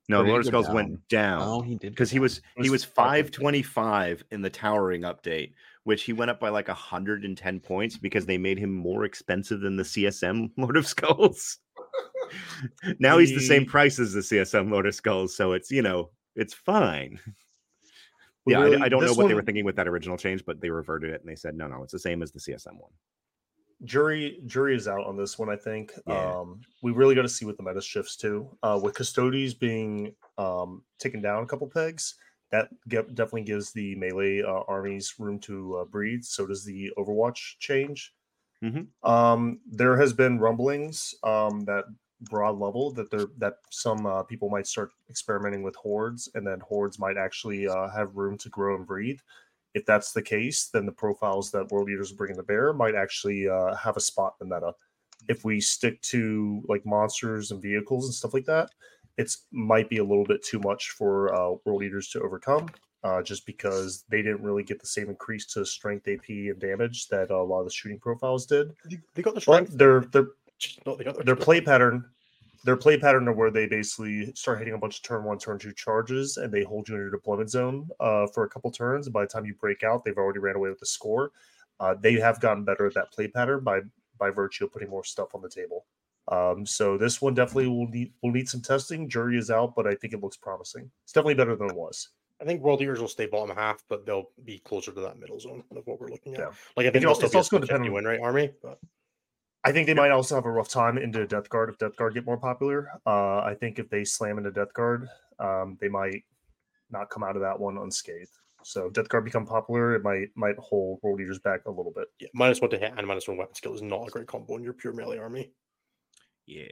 No, Or Lord of go Skulls went down. Oh, he did. because he down. was he was was 525. 525 in the towering update which he went up by like 110 points because they made him more expensive than the csm [laughs] lord of skulls [laughs] now he's the same price as the csm lord of skulls so it's you know it's fine We [laughs] yeah I- really- I, don't know what they were thinking with that original change but they reverted it and they said no no it's the same as the csm one. Jury jury is out on this one i think. Yeah. um we really got to see what the meta shifts to. Uh with Custodes being um taken down a couple pegs that get, definitely gives the melee uh, armies room to uh, breathe. So does the overwatch change. Mhm. um there has been rumblings um that broad level that there that some uh, people might start experimenting with hordes and then hordes might actually uh, have room to grow and breathe if that's the case, then the profiles that World Eaters bringing to bear might actually uh, have a spot in the meta. If we stick to like monsters and vehicles and stuff like that, it's might be a little bit too much for uh, World Eaters to overcome, uh, just because they didn't really get the same increase to strength, AP, and damage that a lot of the shooting profiles did. They- got the But they're just not the other their play pattern their play pattern are where they basically start hitting a bunch of turn one turn two charges and they hold you in your deployment zone uh, for a couple turns and by the time you break out they've already ran away with the score. Uh, they have gotten better at that play pattern by by virtue of putting more stuff on the table. Um, so this one definitely will need will need some testing. Jury is out but i think it looks promising. It's definitely better than it was. I think World Eaters will stay bottom half, but they'll be closer to that middle zone of what we're looking at. Yeah. Like I think It's they'll al- still it's be a also sub 50 dependent- win rate army, but I think they might also have a rough time into Death Guard if Death Guard get more popular. Uh, I think if they slam into Death Guard, um, they might not come out of that one unscathed. So if Death Guard become popular, it might might hold World Eaters back a little bit. yeah, minus one to hit and minus one weapon skill is not a great combo in your pure melee army Yeah.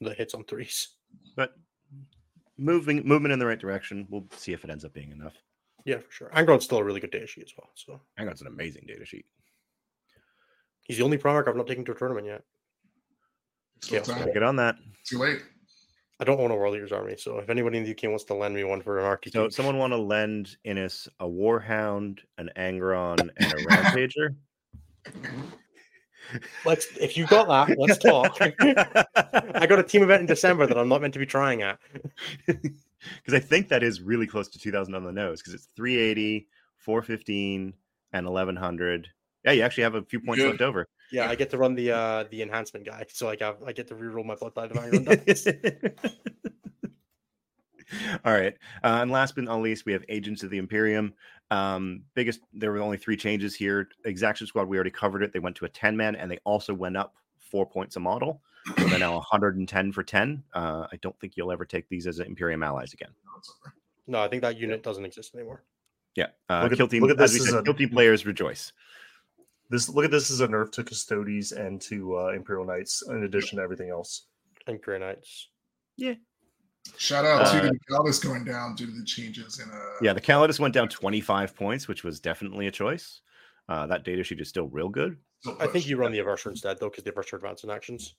that hits on threes. But moving movement in the right direction. We'll see if it ends up being enough. Yeah, for sure. Angron's still a really good data sheet as well. So Hang on, it's an amazing data sheet. He's the only Primarch I've not taken to a tournament yet. Still Yeah, time. Gotta get on that. Too late. I don't own a World Eaters army, so if anybody in the UK wants to lend me one for an RTT, So someone want to lend Innes a Warhound, an Angron, and a Rampager? [laughs] let's if you got that, let's talk. [laughs] I got a team event in December that I'm not meant to be trying at. [laughs] Because I think that is really close to 2000 on the nose because it's 380, 415, and 1100. Yeah, you actually have a few points Good. left over. Yeah, I get to run the [laughs] uh the enhancement guy, so like I, I get to reroll my blood of. [laughs] All right. Uh, and last but not least, we have Agents of the Imperium. Um, biggest, there were only three changes here. Exaction Squad, we already covered it. They went to a 10 man and they also went up four points a model. So they're now 110 for 10. Uh, I don't think you'll ever take these as Imperium allies again. No, I think that unit doesn't exist anymore. Yeah. Uh, Look at- kill team, look at as we said, a- kill team [laughs] players rejoice. This look at this as a nerf to Custodes and to uh, Imperial Knights, in addition to everything else. And Grey Knights. Yeah. Shout out Uh, to the Callidus going down due to the changes in uh Yeah, the Callidus went down 25 points, which was definitely a choice. Uh, that data sheet is still real good. still I think you run the Eversor instead though, because the Eversor advance in actions.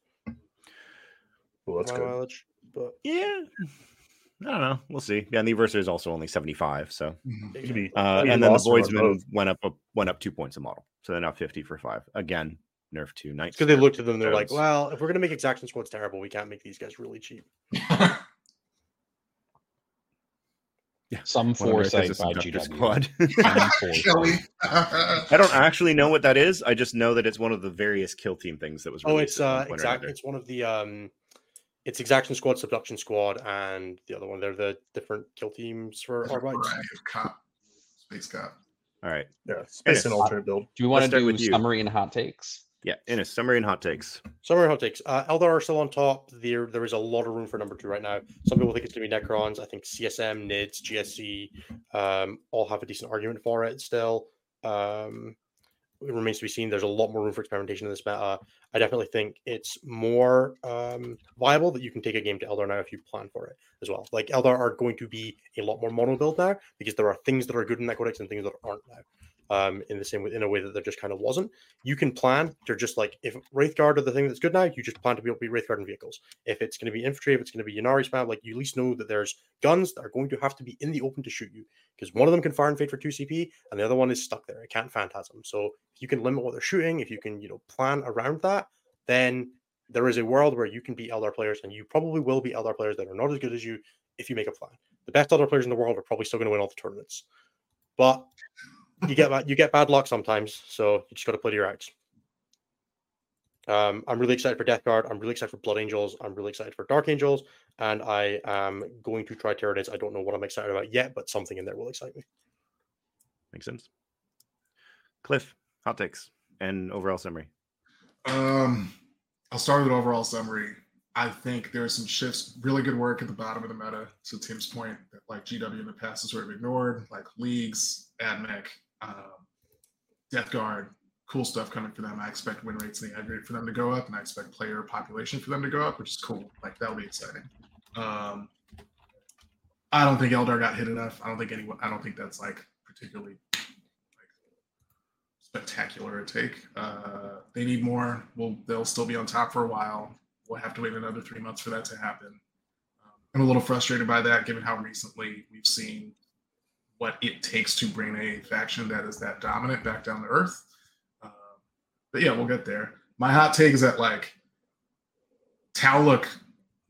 Well, that's my good. mileage. But Yeah. I don't know. We'll see. Yeah, and the Eversor is also only 75. So, Mhm. It could be- uh, and then the lost or run Voidsman went up, up went up two points a model. So they're now 50 for five. Again, nerf two knights. because they looked at them, they're like, well, if we're gonna make exaction squads terrible, we can't make these guys really cheap. Yeah, some One of America's foresight by Subductor GW. Squad. [laughs] Some [laughs] foresight. I don't actually know what that is. I just know that it's one of the various kill team things that was. Oh, it's uh exactly it's one of the um it's exaction squad, subductor squad, and the other one. They're the different kill teams for There's a Arbites. variety of cop, space cop. All right. Yeah, it's based Yes. an alternate build. Do we want Let's to start do with you. summary and hot takes? Yeah. In a summary and hot takes. Summary and hot takes. Uh, Eldar are still on top. There, there is a lot of room for number two right now. Some people think it's going to be Necrons. I think CSM, NIDS, GSC, um, all have a decent argument for it still. Um, it remains to be seen. There's a lot more room for experimentation in this meta. I definitely think it's more um, viable that you can take a game to Eldar now if you plan for it as well. Like Eldar are going to be a lot more mono build now because there are things that are good in that codex and things that aren't now. Um, in the same way, in a way that there just kind of wasn't you can plan to just like if Wraithguard are the thing that's good now, you just plan to be able to be Wraithguard and vehicles. If it's going to be infantry, if it's going to be Ynnari spam, like you at least know that there's guns that are going to have to be in the open to shoot you because one of them can fire and fade for two CP and the other one is stuck there. It can't phantasm. So if you can limit what they're shooting, if you can you know plan around that, then there is a world where you can beat Eldar players and you probably will beat Eldar players that are not as good as you if you make a plan. The best Eldar players in the world are probably still going to win all the tournaments, but you get bad, you get bad luck sometimes, so you just got to play to your outs. Um, I'm really excited for Death Guard. I'm really excited for Blood Angels. I'm really excited for Dark Angels, and I am going to try Tyranids. I don't know what I'm excited about yet, but something in there will excite me. Makes sense. Cliff, hot takes and overall summary. Um, I'll start with an overall summary. I think there are some shifts, really good work at the bottom of the meta. So Tim's point that like GW in the past is sort of ignored, like leagues, AdMech, um, Death Guard, cool stuff coming for them. I expect win rates in the aggregate for them to go up, and I expect player population for them to go up, which is cool. Like that'll be exciting. Um, I don't think Eldar got hit enough. I don't think anyone. I don't think that's like particularly spectacular a take. Uh, they need more. Well, they'll still be on top for a while. We'll have to wait another three months for that to happen. Um, I'm a little frustrated by that, given how recently we've seen what it takes to bring a faction that is that dominant back down to earth. Um, but yeah, we'll get there. My hot take is that like Tau look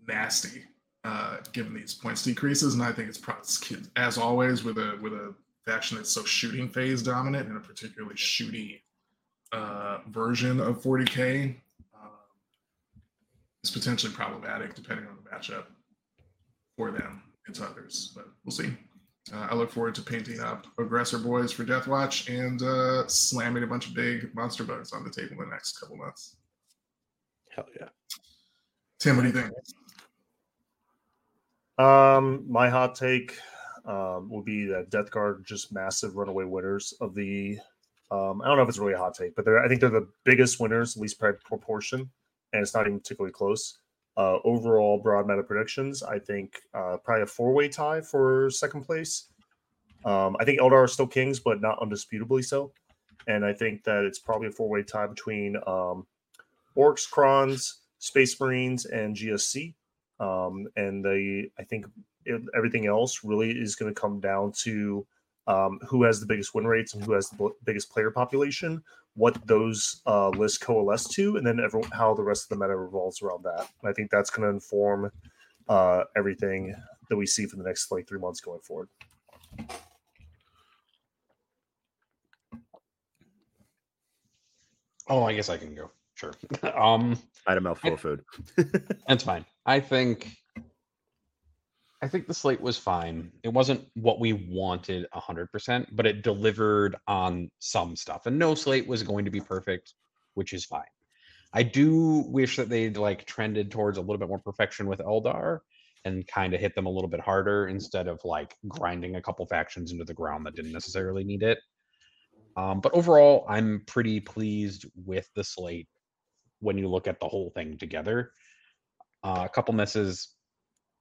nasty uh, given these points decreases, and I think it's as always with a with a faction that's so shooting phase dominant and a particularly shooty uh, version of 40k um, is potentially problematic depending on the matchup for them and others. But we'll see. Uh, I look forward to painting up aggressor boys for Death Watch and uh, slamming a bunch of big monster bugs on the table in the next couple months. Hell yeah. Tim, what do you think? Um, my hot take um, will be that Death Guard just massive runaway winners of the. Um, I don't know if it's really a hot take, but they're I think they're the biggest winners, least per proportion, and it's not even particularly close. Uh, overall, broad meta predictions, I think uh, probably a four way tie for second place. Um, I think Eldar are still kings, but not undisputably so. And I think that it's probably a four way tie between um, Orks, Krons, Space Marines, and GSC. Um, and they, I think it, everything else really is going to come down to um, who has the biggest win rates and who has the b- biggest player population, what those uh, lists coalesce to, and then everyone, how the rest of the meta revolves around that. And I think that's going to inform uh, everything that we see for the next like three months going forward. Oh, I guess I can go. Sure. [laughs] um, I had a mouthful of food. [laughs] that's fine. I think I think the slate was fine. It wasn't what we wanted 100%, but it delivered on some stuff. And no slate was going to be perfect, which is fine. I do wish that they'd like trended towards a little bit more perfection with Eldar and kind of hit them a little bit harder instead of like grinding a couple factions into the ground that didn't necessarily need it. Um, but overall, I'm pretty pleased with the slate when you look at the whole thing together. Uh, a couple misses,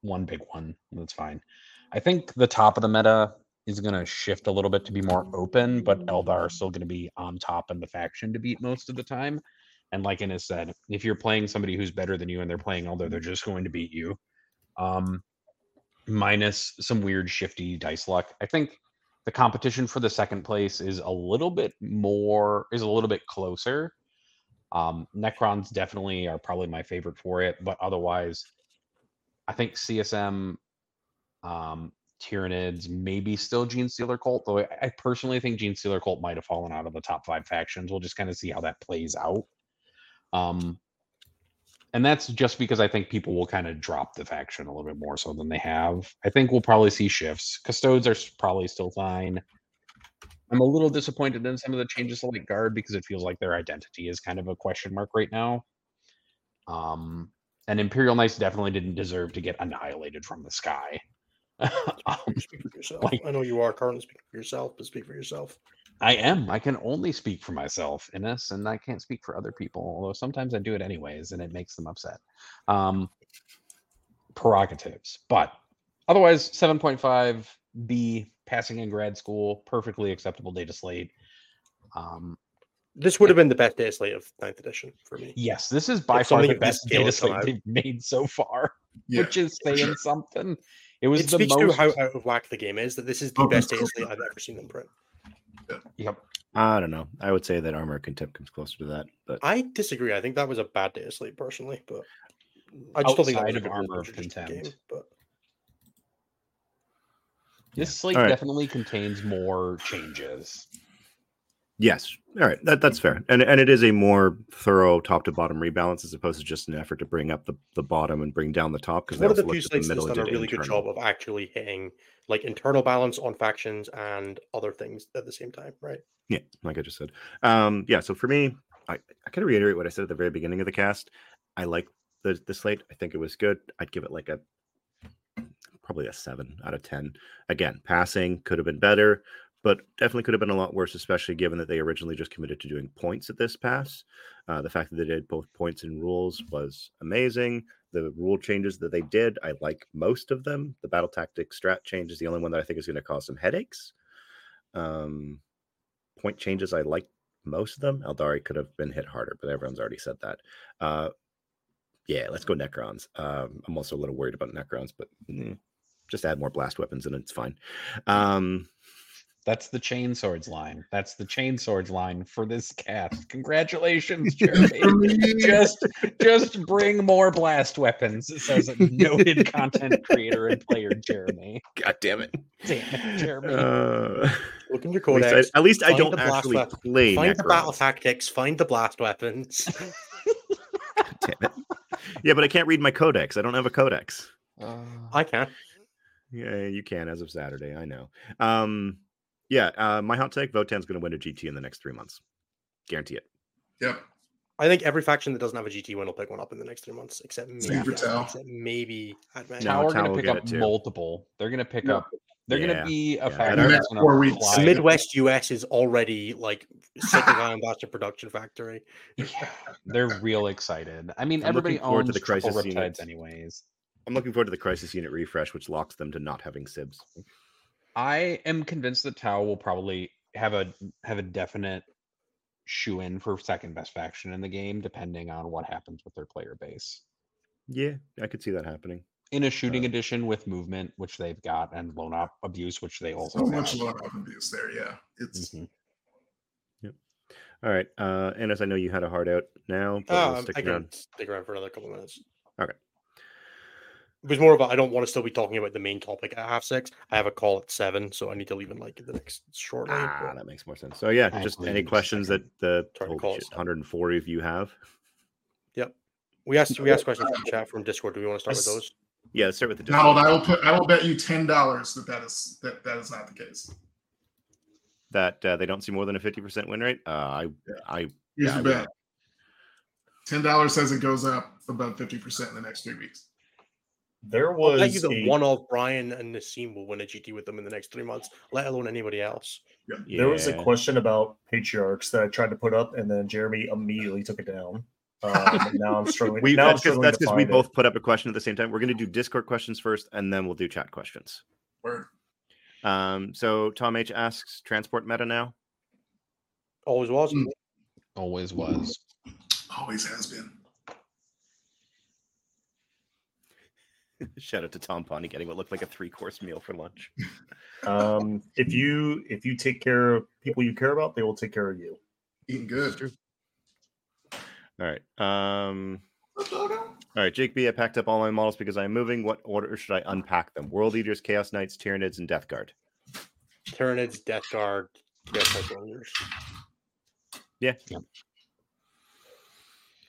one big one. That's fine. I think the top of the meta is going to shift a little bit to be more open, but Eldar are still going to be on top in the faction to beat most of the time. And like Innes said, if you're playing somebody who's better than you and they're playing Eldar, they're just going to beat you. Um, minus some weird shifty dice luck. I think the competition for the second place is a little bit more is a little bit closer. Um, Necrons definitely are probably my favorite for it, but otherwise, I think CSM, um, Tyranids, maybe still Gene Stealer Cult. Though I, I personally think Gene Stealer Cult might have fallen out of the top five factions. We'll just kind of see how that plays out. Um, and that's just because I think people will kind of drop the faction a little bit more so than they have. I think we'll probably see shifts. Custodes are probably still fine. I'm a little disappointed in some of the changes to like guard because it feels like their identity is kind of a question mark right now. Um, and Imperial Knights definitely didn't deserve to get annihilated from the sky. [laughs] Um, Speak for yourself. Like- I know you are currently Speak for yourself, but speak for yourself. I am. I can only speak for myself in this, and I can't speak for other people. Although sometimes I do it anyways, and it makes them upset. Um, prerogatives, but otherwise, seven point five B passing in grad school, perfectly acceptable data slate. Um, This would have been the best day slate of ninth edition for me. yes, this is by If far something the best scale data has come slate out. they've made so far, [laughs] Yeah, which is saying sure. something. It was It the speaks most. to how out of whack the game is that this is the Oh, best it's data so slate I've ever seen them print. Yep. I don't know. I would say that armor contempt comes closer to that, but I disagree. I think that was a bad data slate personally, but I just don't think that Outside was of Armor of change to the Contempt. game, but This Yeah. slate All right. definitely contains more changes. Yes, all right, that, that's fair, and and it is a more thorough top to bottom rebalance as opposed to just an effort to bring up the, the bottom and bring down the top because one of the few slates that's done a really good job of actually hitting like internal balance on factions and other things at the same time, right? Yeah, like I just said. Um, yeah, so for me, I, I kind of reiterate what I said at the very beginning of the cast. I like the the slate. I think it was good. I'd give it like a probably a seven out of ten. Again, passing could have been better, but definitely could have been a lot worse, especially given that they originally just committed to doing points at this pass. Uh, the fact that they did both points and rules was amazing. The rule changes that they did, I like most of them. The battle tactic strat change is the only one that I think is going to cause some headaches. Um, point changes, I like most of them. Eldari could have been hit harder, but everyone's already said that. Uh, yeah, let's go Necrons. Um, I'm also a little worried about Necrons, but mm, just add more blast weapons and it's fine. Um, That's the chain swords line. That's the chain swords line for this cast. Congratulations, [laughs] Jeremy. just just bring more blast weapons. It says [laughs] noted content creator and player Jeremy. God damn it. Damn it, Jeremy. Uh, Look in your at least I, codex. at least I don't actually weapon, play Find the battle tactics. Find the blast weapons. [laughs] Damn it. Yeah, but I can't read my codex. I don't have a codex. I can. Yeah, you can as of Saturday. I know. Um, yeah, uh, my hot take: Votann's going to win a GT in the next three months. Guarantee it. Yep. I think every faction that doesn't have a GT win will pick one up in the next three months, except maybe, Same for Tau. except maybe Advent. No, Tau are going to pick up multiple. They're going to pick Yeah. up. They're going to be a yeah. factor In that's four weeks. fly- Midwest US is already like sitting on Boston production factory. Yeah, they're real excited. I mean, I'm everybody owns to the triple Crisis riptides units. anyways. I'm looking forward to the Crisis Unit refresh, which locks them to not having Sibs. I am convinced that Tau will probably have a have a definite shoe in for second best faction in the game, depending on what happens with their player base. Yeah, I could see that happening. In a shooting Uh, edition with movement, which they've got, and Lone Op abuse, which they also So have. much low up abuse there. Yeah. It's Mhm. All right, uh, and as I know you had a heart out now, but we'll Um, stick I can around. stick around for another couple of minutes. Okay. It was more of a I don't want to still be talking about the main topic at half six. I have a call at seven, so I need to leave in like the next shortly. Ah, but- that makes more sense. So yeah, I just any questions that the Try to shit, 140 of you have? Yep, we asked we asked [laughs] questions from chat from Discord. Do we want to start with those? Yeah, let's start with the Donald. I will put. I will bet you ten dollars that that is that that is not the case. that uh, they don't see more than a 50% win rate. Uh, I, Yeah. I, Here's Yeah, I the bet. Ten dollars says it goes up about fifty percent in the next three weeks. There I'll was bet you that a- one of Brian and Nassim will win a GT with them in the next three months, let alone anybody else. There was a question about patriarchs that I tried to put up, and then Jeremy immediately took it down. Um, now I'm struggling. we, now that's because struggling that's to because we it. both put up a question at the same time. We're going to do Discord questions first, and then we'll do chat questions. Word. Um, so Tom H asks, transport meta now? Always was. Mm. Always was. Always has been. [laughs] Shout out to Tom Pawnee getting what looked like a three course meal for lunch. Um, if you if you take care of people you care about, they will take care of you. Eating good. All right. Um, What's up, doggo? all right, Jake B. I packed up all my models because I'm moving. What order should I unpack them? World Eaters, Chaos Knights, Tyranids, and Death Guard. Tyranids, Death Guard, Chaos Knight Warriors. Yeah. Yep.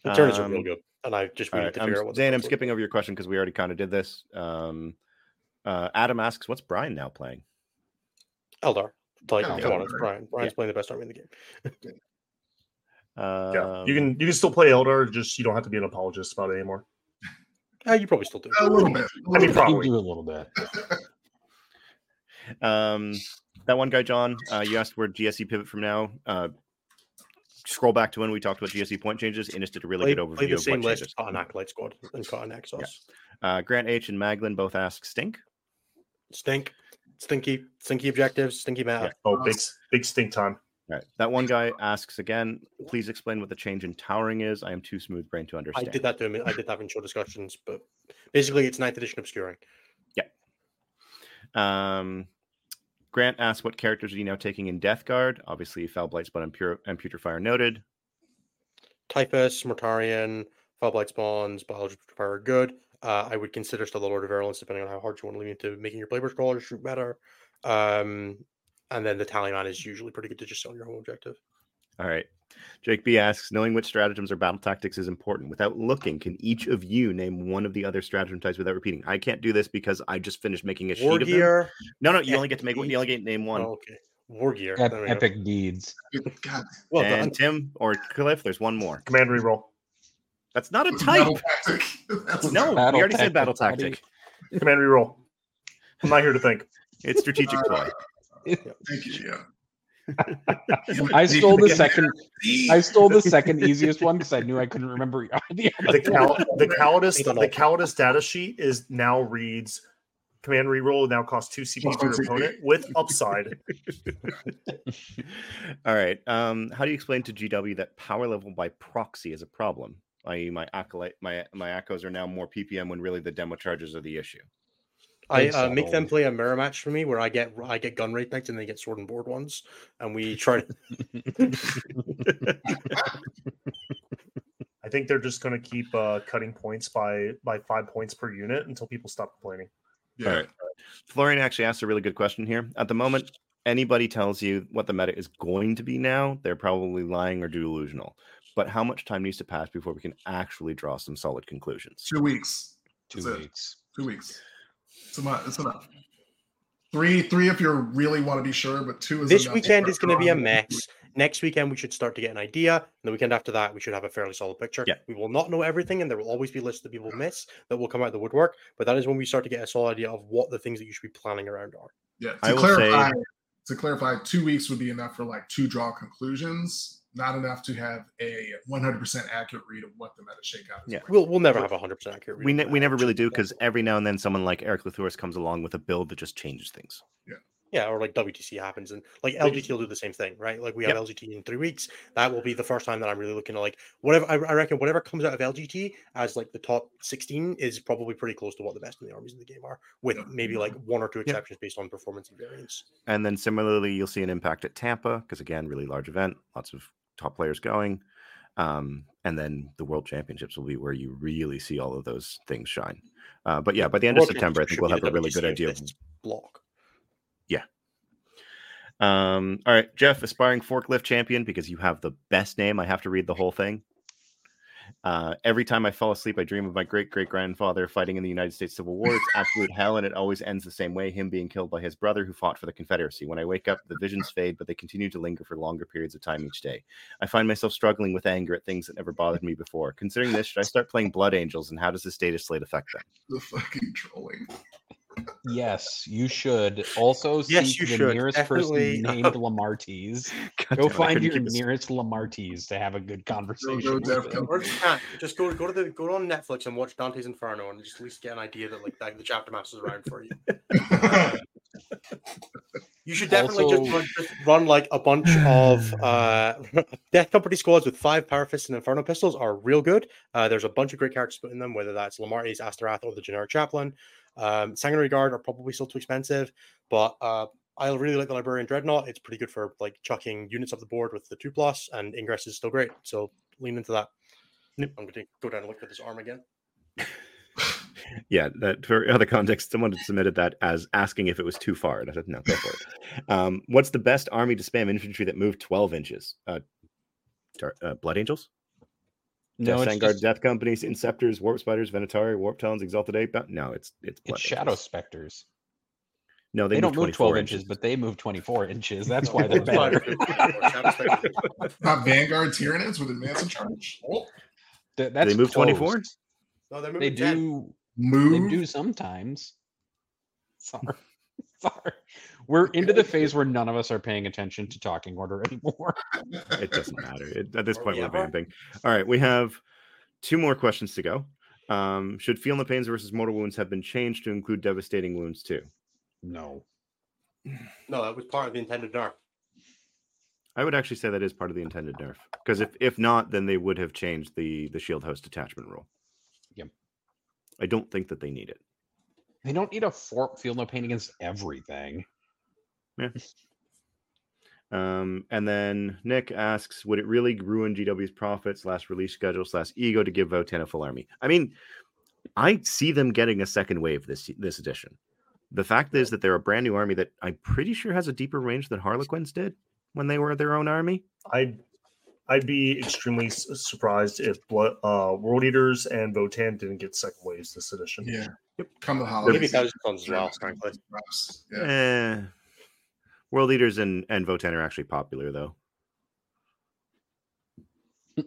The Tyranids are Um, real good, and I just All right, to I'm, out what. the Zane, I'm skipping over your question because we already kind of did this. Um, uh, Adam asks, "What's Brian now playing?" what- Eldar. Like, Yeah, come on, it's Brian. Brian's playing the best army in the game. Um, Yeah, you can you can still play Eldar, just you don't have to be an apologist about it anymore. Uh, you probably still do. A little bit. A I little mean, bit. You probably. do a little bit. [laughs] Um, that one guy, John, uh, you asked where GSE pivot from now. Uh, scroll back to when we talked about GSE point changes. Innes did a really play, good overview play the of same list changes. as Cotton Acolyte Squad and Cotton Exos. Uh, Grant H and Maglin both ask stink. Stink, stinky, stinky objectives, stinky map. Oh, big big stink time. All right. That one guy asks again, please explain what the change in towering is. I am too smooth brain to understand. I did that to him. I did that in show discussions, but basically, it's ninth edition obscuring. Yeah. Um, Grant asks, what characters are you now taking in Death Guard? Obviously, Foul Blight, Spun, and, Pure, and Putrifier noted. Typhus, Mortarion, Foul Blightspawns, Biology Fire are good. Uh, I would consider still the Lord of Virulence, depending on how hard you want to lean into making your Plagueburst crawlers shoot better. Um, and then the Tallyman is usually pretty good to just sell your home objective. All right. Jake B asks, knowing which stratagems or battle tactics is important. Without looking, can each of you name one of the other stratagem types without repeating? I can't do this because I just finished making a sheet War of them. gear. No, no, you only get to make one. You only get to name one. Oh, okay. War gear. Ep- There we go. epic deeds. God, Well and done. Tim or Cliff, there's one more. Command reroll. That's not a type. tactic. [laughs] No, we already said battle tactic, buddy. tactic. Command reroll. I'm not here to think. It's strategic ploy. Thank you. Yeah. I stole the second. I stole the second easiest one because I knew I couldn't remember [laughs] the other The Cal the Callidus Ain't the. Callidus data sheet is now reads command reroll now costs two CP Plus per one [laughs] CP. opponent with upside. [laughs] All right. Um, how do you explain to GW that power level by proxy is a problem? I.e., my acolyte, my my echoes are now more PPM when really the demo charges are the issue. I uh, make them play a mirror match for me where I get I get gun Wraith Knights and they get sword and board ones, and we try to [laughs] I think they're just going to keep uh, cutting points by by five points per unit until people stop complaining. Yeah. All right. Florian actually asked a really good question here. At the moment, anybody tells you what the meta is going to be now, they're probably lying or delusional. But how much time needs to pass before we can actually draw some solid conclusions? Two weeks. two That's it. weeks. Two weeks. It's enough. It's enough. Three, three if you really want to be sure, but two is This enough weekend is going to be a mess. Next weekend, we should start to get an idea. And the weekend after that, we should have a fairly solid picture. Yeah. We will not know everything, and there will always be lists that people miss that will come out of the woodwork. But that is when we start to get a solid idea of what the things that you should be planning around are. Yeah, to I will say- clarify, to clarify, two weeks would be enough for like two draw conclusions, not enough to have a 100% accurate read of what the meta shakeout is. Yeah. going We'll we'll never have a hundred percent accurate. we ne- we never really do because every now and then someone like Eric Lathuris comes along with a build that just changes things. Yeah, Yeah, or like WTC happens, and like LGT will do the same thing, right? Like we have LGT in three weeks. That will be the first time that I'm really looking at like whatever. I, I reckon whatever comes out of LGT as like the top 16 is probably pretty close to what the best in the armies in the game are, with Yeah. maybe like one or two exceptions based on performance and variance. And then similarly, you'll see an impact at Tampa because again, really large event, lots of top players going. Um, and then the World Championships will be where you really see all of those things shine. Uh, but yeah, by the end of September, I think we'll have a really good idea of block. Um, all right, Jeff, aspiring forklift champion, because you have the best name. I have to read the whole thing. Uh, every time I fall asleep, I dream of my great great grandfather fighting in the United States Civil War. It's absolute hell, and it always ends the same way him being killed by his brother who fought for the Confederacy. When I wake up, the visions fade, but they continue to linger for longer periods of time each day. I find myself struggling with anger at things that never bothered me before. Considering this, should I start playing Blood Angels, and how does the status slate affect them? The fucking trolling. Yes, you should. Also, Yes, seek you the should. nearest Definitely. person [laughs] named Lemartes. God Go damn find your nearest Lemartes to have a good conversation. go with Def him. Or if you just go go to the go on Netflix and watch Dante's Inferno and just at least get an idea that like that, the chapter master's around for you. You should definitely Also- just, run, just run like a bunch of uh, [laughs] Death Company squads with five Power Fists and Inferno pistols are real good. Uh, there's a bunch of great characters put in them, whether that's Lemartes, Astorath, or the generic Chaplain. Um, Sanguinary Guard are probably still too expensive, but uh, I really like the Librarian Dreadnought. It's pretty good for like chucking units off the board with the two plus, and Ingress is still great. So lean into that. I'm going to go down and look at this arm again. [laughs] yeah, that for other context, someone had submitted that as asking if it was too far. And I said, no, go for it. Um, what's the best army to spam infantry that moved 12 inches? Uh, Dar- uh, Blood Angels? No, Death Vanguard, just, Death Companies, Inceptors, Warp Spiders, Venatari, Warp Talons, Exalted Ape? No, it's it's it's Shadow Spectres. No, They, they, don't move 12 inches, but they move 24 inches. [laughs] That's why they're better. they're good. Shadow [laughs] Spectres. Not Vanguard Tyranids with advance and charge. Oh, Th- That's they move 24? No, they're They moving 10. do. They move. do sometimes. [laughs] Sorry. Sorry. We're into the phase where none of us are paying attention to talking order [laughs] anymore. It doesn't matter. It, at this point, we we're vamping. All right, we have two more questions to go. Um, should Feel No Pains versus Mortal Wounds have been changed to include devastating wounds too? No. No, that was part of the intended nerf. I would actually say that is part of the intended nerf. Because if if not, then they would have changed the the shield host attachment rule. Yep. I don't think that they need it. They don't need a fort feel no pain against everything. [laughs] Um, and then Nick asks, would it really ruin GW's profit slash release schedule slash ego to give Votann a full army? I mean, I see them getting a second wave this this edition. The fact is that they're a brand new army that I'm pretty sure has a deeper range than Harlequins did when they were their own army. I'd I'd be extremely surprised if Blood, uh, World Eaters and Votann didn't get second waves this edition. Yeah. Come the Maybe holidays. Thousand Sons as well, frankly. Yeah. Eh, World Eaters and and Votann are actually popular though. [laughs]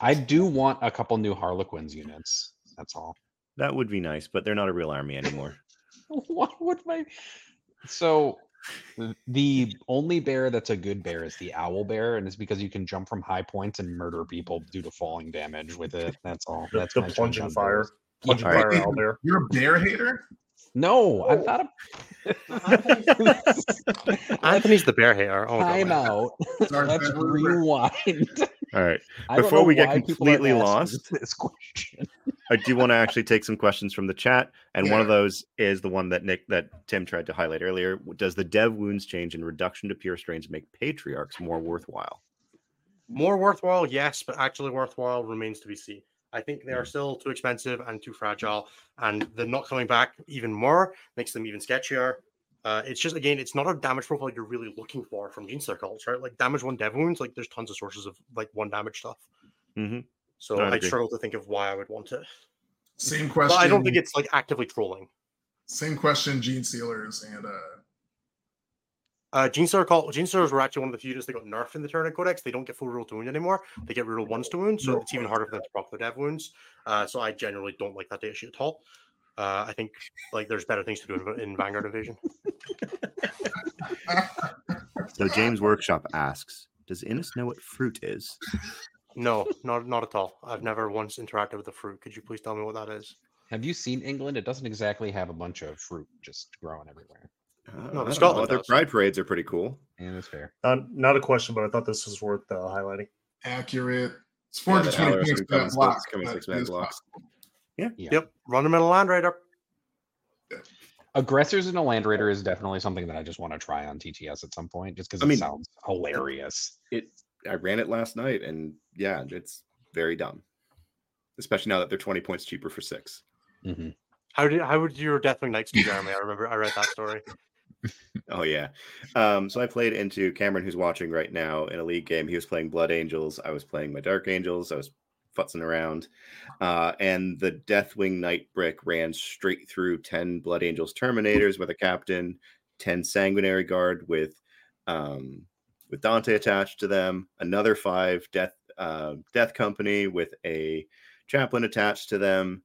I do want a couple new Harlequins units. That's all. That would be nice, but they're not a real army anymore. [laughs] Why would my so the only bear that's a good bear is the owl bear, and it's because you can jump from high points and murder people due to falling damage with it. That's all. That's the my change plunging fire, plunging All right. fire out there. You're a bear hater? No, I'm not a Anthony's the bear hair. Oh, time out. Let's rewind. All right. Before we get why people are completely lost- [laughs] this question. I do want to actually take some questions from the chat, and one of those is the one that Nick that Tim tried to highlight earlier. Does the dev wounds change and reduction to pure strains make patriarchs more worthwhile? More worthwhile, yes, but actually worthwhile remains to be seen. I think they are Mm. still too expensive and too fragile, and they're not coming back even more makes them even sketchier. Uh, it's just again, it's not a damage profile you're really looking for from Gene Circles, right? Like damage one dev wounds, like there's tons of sources of like one damage stuff. Mhm. So No, I'd I struggle to think of why I would want it. Same But question. I don't think it's like actively trolling. Same question, Gene Sealers and uh, Uh, Gene Genestealer call Genestealers were actually one of the few units that got nerfed in the Tyranid Codex. They don't get full rule to wound anymore. They get reroll ones to wound, so it's even harder for them to proc their dev wounds. Uh, so I generally don't like that data sheet at all. Uh, I think like there's better things to do in, in Vanguard Invasion. So James Workshop asks, "Does Innes know what fruit is?" No, not not at all. I've never once interacted with a fruit. Could you please tell me what that is? Have you seen England? It doesn't exactly have a bunch of fruit just growing everywhere. Uh, No, I but don't Scotland. Their pride parades are pretty cool. And it's fair. Not, not a question, but I thought this was worth uh, highlighting. Accurate. It's Yeah, that 420 Valorous points and block. comes but six man it is blocks. possible. Yeah. Yep, run them in a land raider. Aggressors in a land raider is definitely something that I just want to try on TTS at some point, just because I it mean- sounds hilarious. It. I ran it last night, and yeah, it's very dumb. Especially now that they're twenty points cheaper for six. Mhm. How did how would your Deathwing Knights do, Jeremy? I remember I read that story. Oh yeah. Um, so I played into Cameron, who's watching right now in a league game. He was playing Blood Angels. I was playing my Dark Angels. I was futzing around, uh, and the Deathwing Knight brick ran straight through ten Blood Angels Terminators with a captain, ten Sanguinary Guard with um, with Dante attached to them, another five Death uh, Death Company with a chaplain attached to them,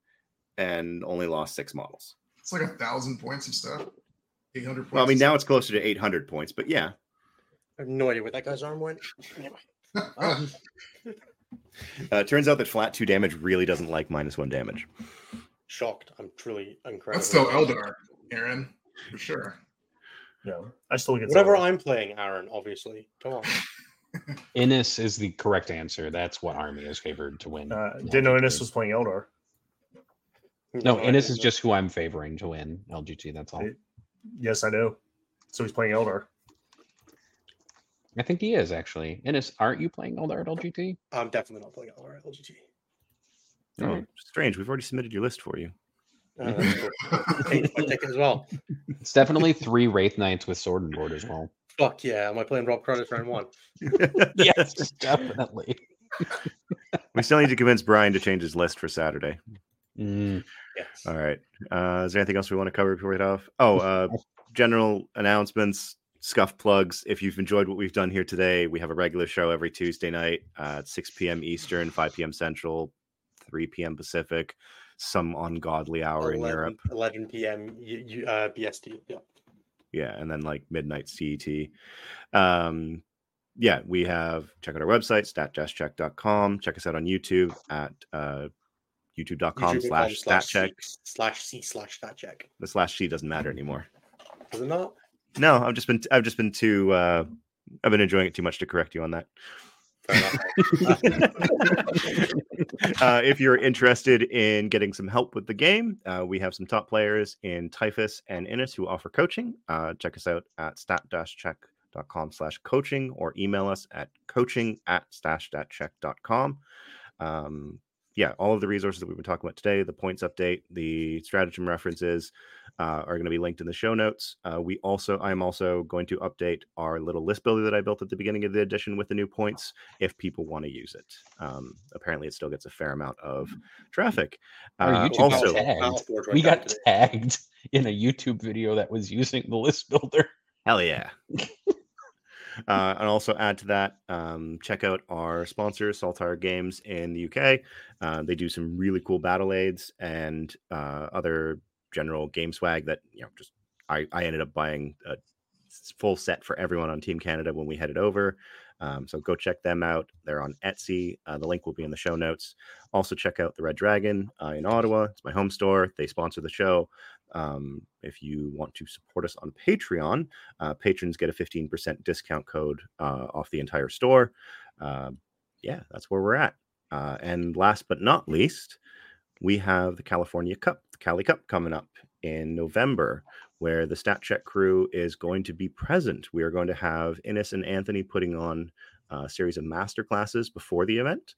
and only lost six models. It's like a thousand points of stuff. 800 points. Well, I mean now it's closer to eight hundred points, but yeah. I have no idea where that guy's arm went. Anyway. [laughs] Uh, turns out that flat two damage really doesn't like minus one damage. Shocked. I'm truly incredible. That's still Eldar, Aaron, for sure. Yeah, I still get Whatever Zelda. I'm playing, Aaron, obviously. Come on. [laughs] Innes is the correct answer. That's what army is favored to win. Uh, in didn't know LGT. Innes was playing Eldar. No, I Innes is just who I'm favoring to win LGT. That's all. Right. Yes, I know. So he's playing Eldar. I think he is actually. Innes, aren't you playing Eldar at LGT? I'm definitely not playing Eldar at LGT. Oh, Alright. strange. We've already submitted your list for you. Uh, that's cool. Paid for my ticket as well. It's definitely three Wraith Knights with Sword and Board as well. Fuck yeah. Am I playing Rob Curtis round one? [laughs] Yes, definitely. we still need to convince Brian to change his list for Saturday. Mm, Yes. All right. Uh, is there anything else we want to cover before we head off? Oh, uh, [laughs] general announcements, scuff plugs. If you've enjoyed what we've done here today, we have a regular show every Tuesday night uh, at 6 p.m. Eastern, 5 p.m. Central, 3 p.m. Pacific, some ungodly hour in Europe. 11 p.m. Uh, BST. Yeah. yeah and then like midnight cet um yeah we have check out our website stat-check.com check us out on youtube at uh youtube.com slash stat check slash c slash stat check. the slash c doesn't matter anymore Does it not? no i've just been i've just been too uh i've been enjoying it too much to correct you on that [laughs] uh, if you're interested in getting some help with the game, uh, we have some top players in Typhus and Innes who offer coaching. Uh, check us out at stat-check.com slash coaching or email us at coaching at stat-check.com. Um, yeah, all of the resources that we've been talking about today, the points update, the stratagem references uh, are going to be linked in the show notes. Uh, we also, I'm also going to update our little list builder that I built at the beginning of the edition with the new points if people want to use it. Um, apparently, it still gets a fair amount of traffic. Uh, YouTube got also, tagged. We got tagged in a YouTube video that was using the list builder. Hell yeah. [laughs] uh, and also add to that, um, check out our sponsor, Saltire Games in the UK. Uh, they do some really cool battle aids and uh, other general game swag that, you know, just I, I ended up buying a full set for everyone on Team Canada when we headed over. Um, so go check them out. They're on Etsy. Uh, the link will be in the show notes. Also, check out the Red Dragon uh, in Ottawa. It's my home store. They sponsor the show. Um, if you want to support us on Patreon, uh, patrons get a 15% discount code uh, off the entire store. Uh, yeah, that's where we're at. Uh, and last but not least, we have the California Cup, the Cali Cup coming up in November, where the Stat Check crew is going to be present. We are going to have Innes and Anthony putting on a series of master classes before the event.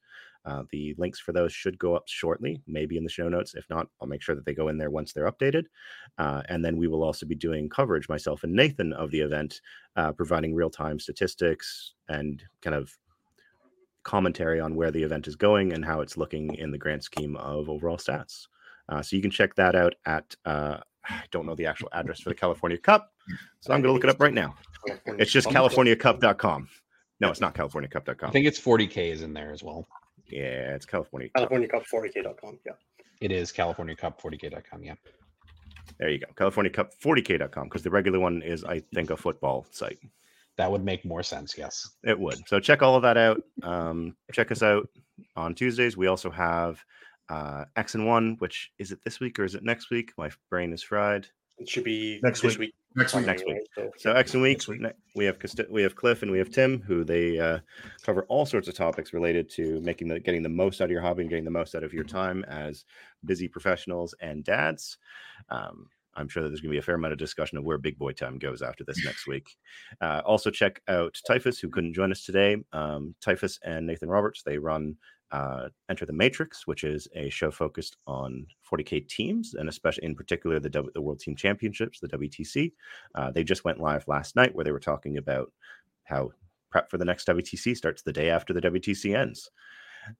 Uh, the links for those should go up shortly, maybe in the show notes. If not, I'll make sure that they go in there once they're updated. Uh, and then we will also be doing coverage, myself and Nathan, of the event, uh, providing real time statistics and kind of commentary on where the event is going and how it's looking in the grand scheme of overall stats. Uh, so you can check that out at, uh, I don't know the actual address for the California Cup, so I'm going to look it up right now. It's just Cup. CaliforniaCup.com. No, it's not californiacup.com. I think it's 40k is in there as well. Yeah, it's California. California Cup 40k.com. Yeah. It is California Cup 40k.com. Yeah. There you go. California Cup 40k.com because the regular one is, I think, a football site. That would make more sense. Yes. It would. So check all of that out. Um, check us out on Tuesdays. We also have uh, X and One, which is it this week or is it next week? My brain is fried. It should be Next this week. Next week. Next week. So, So X and week, Next week. we have we have Cliff and we have Tim, who they uh, cover all sorts of topics related to making the getting the most out of your hobby and getting the most out of your time as busy professionals and dads. Um, I'm sure that there's going to be a fair amount of discussion of where big boy time goes after this next [laughs] week. Uh, also, check out Typhus, who couldn't join us today. Um, Typhus and Nathan Roberts, they run uh, Enter the Matrix, which is a show focused on 40k teams and especially in particular the w- the World Team Championships, the WTC. Uh, they just went live last night where they were talking about how prep for the next WTC starts the day after the WTC ends.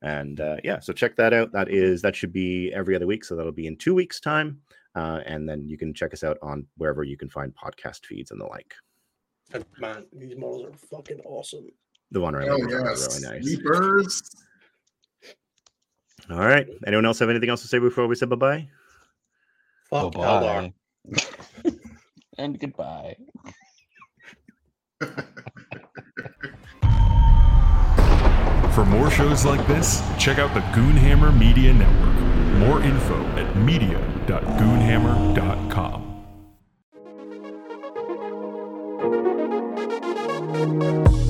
And uh, yeah, so check that out. That is that should be every other week, so that'll be in two weeks' time. Uh, and then you can check us out on wherever you can find podcast feeds and the like. and man, these models are fucking awesome. The one around Oh the are yes. really nice. Sleepers. All right. Anyone else have anything else to say before we say bye bye? Fuck Bye-bye. [laughs] and goodbye. For more shows like this, check out the Goonhammer Media Network. More info at media.goonhammer.com.